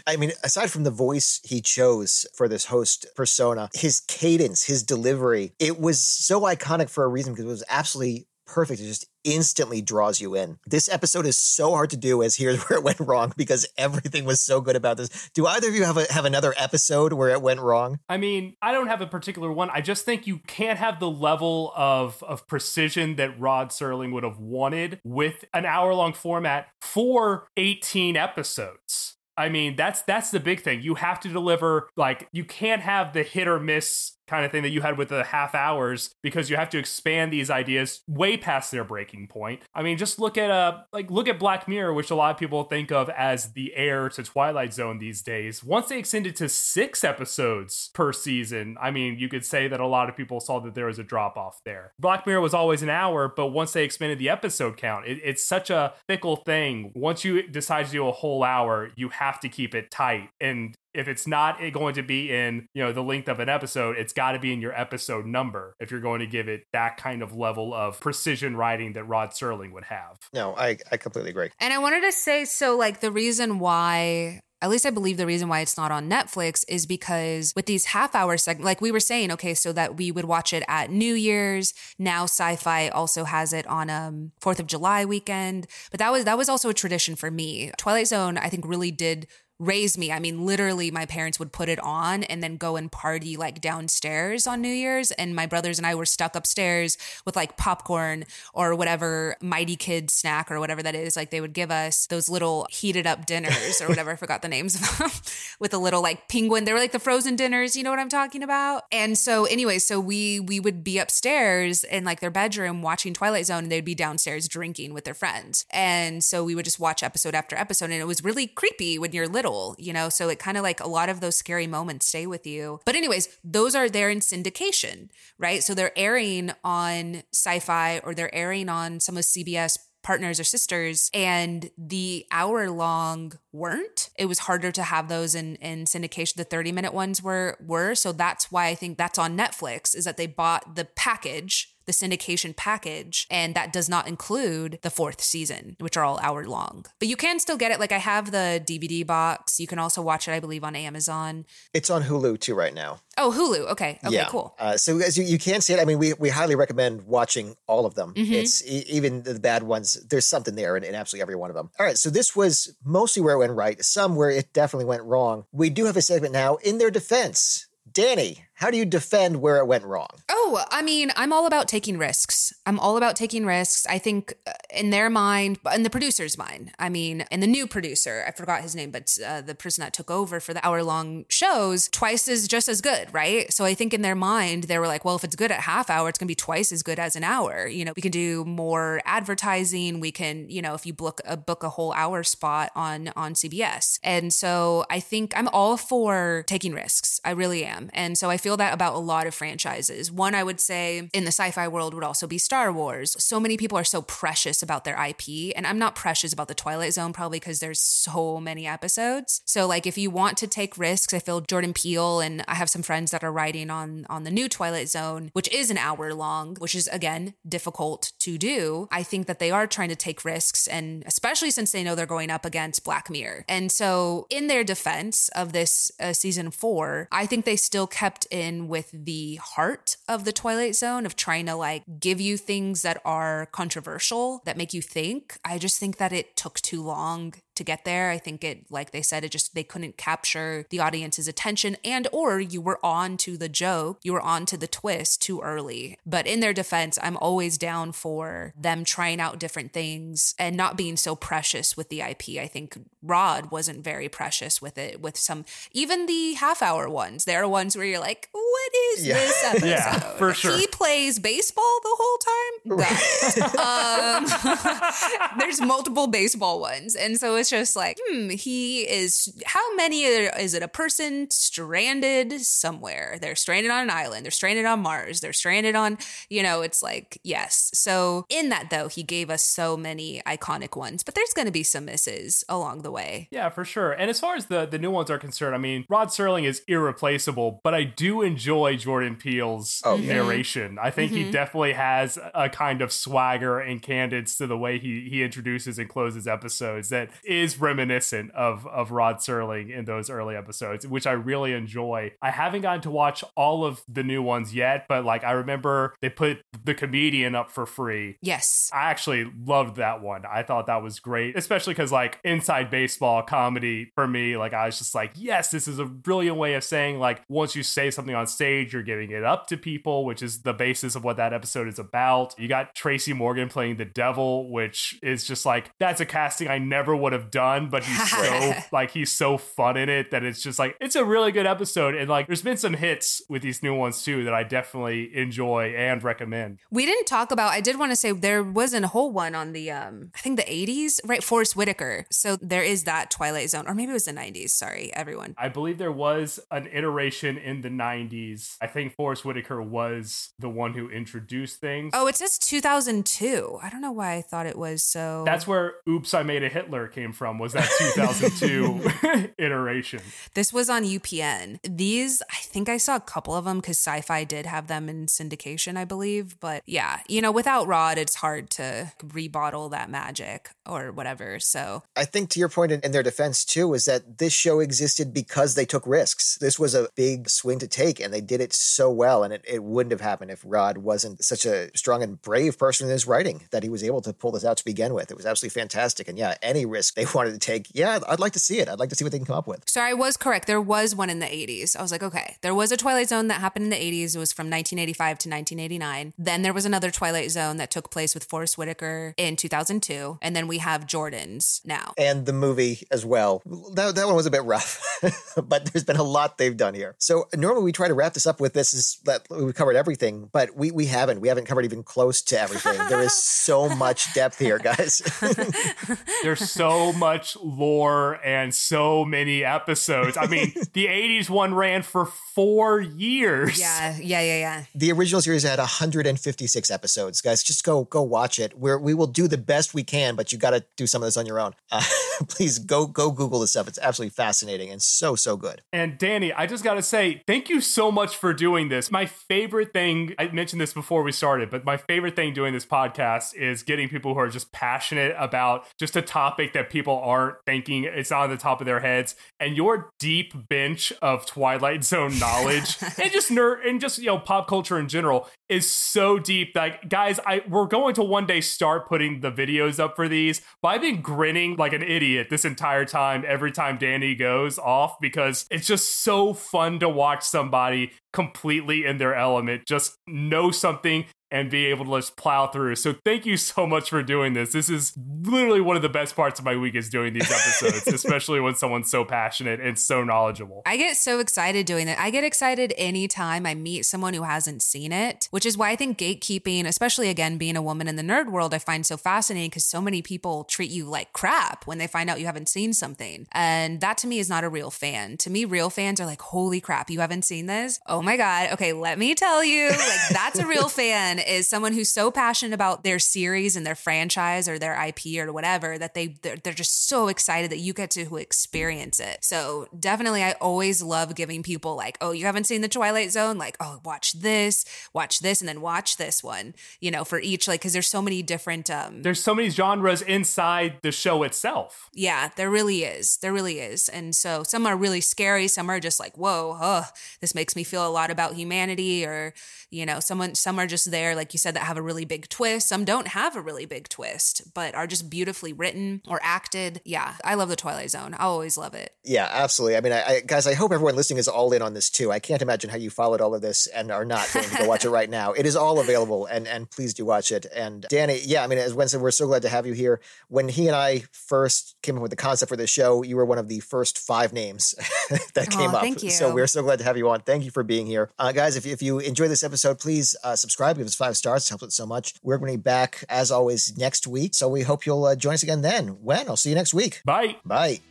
I mean, aside from the voice he chose for this host persona, his cadence, his delivery, it was so iconic for a reason because it was absolutely perfect. It just instantly draws you in. This episode is so hard to do as here's where it went wrong because everything was so good about this. Do either of you have a, have another episode where it went wrong? I mean, I don't have a particular one. I just think you can't have the level of of precision that Rod Serling would have wanted with an hour long format for 18 episodes. I mean, that's that's the big thing. You have to deliver like you can't have the hit or miss kind of thing that you had with the half hours because you have to expand these ideas way past their breaking point. I mean, just look at uh like look at Black Mirror, which a lot of people think of as the heir to Twilight Zone these days. Once they extended to six episodes per season, I mean, you could say that a lot of people saw that there was a drop off there. Black Mirror was always an hour, but once they expanded the episode count, it, it's such a fickle thing. Once you decide to do a whole hour, you have to keep it tight. And if it's not going to be in you know the length of an episode it's got to be in your episode number if you're going to give it that kind of level of precision writing that rod serling would have no i, I completely agree and i wanted to say so like the reason why at least I believe the reason why it's not on Netflix is because with these half hour segments, like we were saying, okay, so that we would watch it at New Year's. Now sci-fi also has it on um 4th of July weekend. But that was that was also a tradition for me. Twilight Zone, I think, really did raise me. I mean, literally, my parents would put it on and then go and party like downstairs on New Year's. And my brothers and I were stuck upstairs with like popcorn or whatever Mighty Kid snack or whatever that is. Like they would give us those little heated up dinners or whatever. I forgot the names of them with a little like penguin. They were like the frozen dinners. You know what I'm talking about? And so, anyway, so we we would be upstairs in like their bedroom watching Twilight Zone, and they'd be downstairs drinking with their friends. And so we would just watch episode after episode, and it was really creepy when you're little you know? So it kind of like a lot of those scary moments stay with you. But, anyways, those are there in syndication, right? So they're airing on sci fi or they're airing on some of CBS partners or sisters and the hour long weren't it was harder to have those in in syndication the 30 minute ones were were so that's why i think that's on netflix is that they bought the package the syndication package, and that does not include the fourth season, which are all hour long. But you can still get it. Like I have the DVD box. You can also watch it, I believe, on Amazon. It's on Hulu too right now. Oh, Hulu. Okay. Okay. Yeah. Cool. Uh, so as you, you can see it, I mean, we we highly recommend watching all of them. Mm-hmm. It's e- even the bad ones. There's something there in, in absolutely every one of them. All right. So this was mostly where it went right. Some where it definitely went wrong. We do have a segment now in their defense. Dani, how do you defend where it went wrong? Oh, I mean, I'm all about taking risks. I'm all about taking risks. I think uh, in their mind, in the producer's mind, I mean, in the new producer, I forgot his name, but uh, the person that took over for the hour long shows, twice is just as good, right? So I think in their mind, they were like, well, if it's good at half hour, it's going to be twice as good as an hour. You know, we can do more advertising. We can, you know, if you book a book a whole hour spot on on CBS. And so I think I'm all for taking risks. I really am. And so I feel that about a lot of franchises. One I would say in the sci-fi world would also be Star Wars. So many people are so precious about their IP, and I'm not precious about the Twilight Zone probably because there's so many episodes. So like if you want to take risks, I feel Jordan Peele and I have some friends that are writing on on the new Twilight Zone, which is an hour long, which is again difficult to do. I think that they are trying to take risks and especially since they know they're going up against Black Mirror. And so in their defense of this uh, season 4, I think they still kept in with the heart of the Twilight Zone of trying to like give you things that are controversial that make you think. I just think that it took too long to get there. I think it, like they said, it just they couldn't capture the audience's attention, and or you were on to the joke, you were on to the twist too early. But in their defense, I'm always down for them trying out different things and not being so precious with the IP. I think Rod wasn't very precious with it. With some, even the half hour ones, there are ones where you're like, what is Yeah. this episode? Yeah, for sure. He plays baseball the whole time. Got it. um, there's multiple baseball ones, and so it's just like, hmm, he is. How many are, is it? A person stranded somewhere? They're stranded on an island. They're stranded on Mars. They're stranded on, you know. It's like yes. So in that though, he gave us so many iconic ones, but there's going to be some misses along the way. Yeah, for sure. And as far as the the new ones are concerned, I mean, Rod Serling is irreplaceable, but I do enjoy Jordan Peele's Oh, yeah. narration. I think he definitely has a kind of swagger and candence to the way he he introduces and closes episodes that is reminiscent of of Rod Serling in those early episodes, which I really enjoy. I haven't gotten to watch all of the new ones yet, but like I remember they put the comedian up for free Yes. I actually loved that one. I thought that was great, especially because like inside baseball comedy for me, like I was just like, yes, this is a brilliant way of saying like once you say something on stage, you're giving it up to people, which is the basis of what that episode is about. You got Tracy Morgan playing the devil, which is just like that's a casting I never would have done, but he's so like he's so fun in it that it's just like it's a really good episode. And like there's been some hits with these new ones too that I definitely enjoy and recommend. We didn't talk about. I did want to say there wasn't a whole one on the um I think the 80s, right? Forest Whitaker. So there is that Twilight Zone, or maybe it was the 90s. Sorry, everyone. I believe there was an iteration in the 90s. I think Forest Whitaker was the one who introduced things. Oh, it says 2002. I don't know why I thought it was so. That's where Oops, I Made a Hitler came from, was that 2002 iteration. This was on UPN. These, I think I saw a couple of them because sci fi did have them in syndication, I believe. But yeah, you know, without Rod, it's hard to rebottle that magic or whatever. So I think to your point in, in their defense too is that this show existed because they took risks. This was a big swing to take, and they did it so well. And it, it wouldn't have happened if Rod wasn't such a strong and brave person in his writing that he was able to pull this out to begin with. It was absolutely fantastic. And yeah, any risk they wanted to take, yeah, I'd like to see it. I'd like to see what they can come up with. Sorry, I was correct. There was one in the 80s. I was like, okay, there was a Twilight Zone that happened in the 80s. It was from 1985 to 1989. Then there was another Twilight Zone that took place with Forest Whitaker in 2002. And then we have Jordan's now. and the movie as well. That, that one was a bit rough, but there's been a lot they've done here. So normally we try to wrap this up with this is that we've covered everything, but we, we haven't. We haven't covered even close to everything. there is so much depth here, guys. There's so much lore and so many episodes. I mean, the 80s one ran for four years. Yeah, yeah, yeah, yeah. the original series had 156 episodes, guys. Just go go watch it. We're, we will do the best we can, but you got to do some of this on your own. Uh, please go go Google this stuff. It's absolutely fascinating and so so good. And Dani, I just got to say, thank you so much for doing this. My favorite thing, I mentioned this before we started, but my favorite favorite thing doing this podcast is getting people who are just passionate about just a topic that people aren't thinking it's on the top of their heads. And your deep bench of Twilight Zone knowledge and just nerd and just you know pop culture in general is so deep. Like guys, I we're going to one day start putting the videos up for these. But I've been grinning like an idiot this entire time every time Dani goes off because it's just so fun to watch somebody completely in their element, just know something and be able to just plow through. So thank you so much for doing this. This is literally one of the best parts of my week is doing these episodes, especially when someone's so passionate and so knowledgeable. I get so excited doing that. I get excited anytime I meet someone who hasn't seen it, which is why I think gatekeeping, especially again being a woman in the nerd world, I find so fascinating because so many people treat you like crap when they find out you haven't seen something. And that to me is not a real fan. To me, real fans are like, holy crap, you haven't seen this? Oh my God. Okay, let me tell you, like that's a real fan is someone who's so passionate about their series and their franchise or their IP or whatever that they they're, they're just so excited that you get to experience it. So definitely, I always love giving people like, oh, you haven't seen the Twilight Zone, like, oh, watch this, watch this, and then watch this one. You know, for each like because there's so many different. um There's so many genres inside the show itself. Yeah, there really is. There really is, and so some are really scary. Some are just like, whoa, oh, this makes me feel a lot about humanity, or you know, someone some are just there like you said, that have a really big twist. Some don't have a really big twist, but are just beautifully written or acted. Yeah, I love the Twilight Zone. I always love it. Yeah, absolutely. I mean, I, I, guys, I hope everyone listening is all in on this too. I can't imagine how you followed all of this and are not going to go watch it right now. It is all available, and and please do watch it. And Dani, yeah, I mean, as said, we're so glad to have you here. When he and I first came up with the concept for this show, you were one of the first five names that came oh, up. Thank you. So we're so glad to have you on. Thank you for being here, uh, guys. If if you enjoy this episode, please uh, subscribe, give us five stars. It helps it so much. We're going to be back as always next week. So we hope you'll uh, join us again then. When? I'll see you next week. Bye. Bye.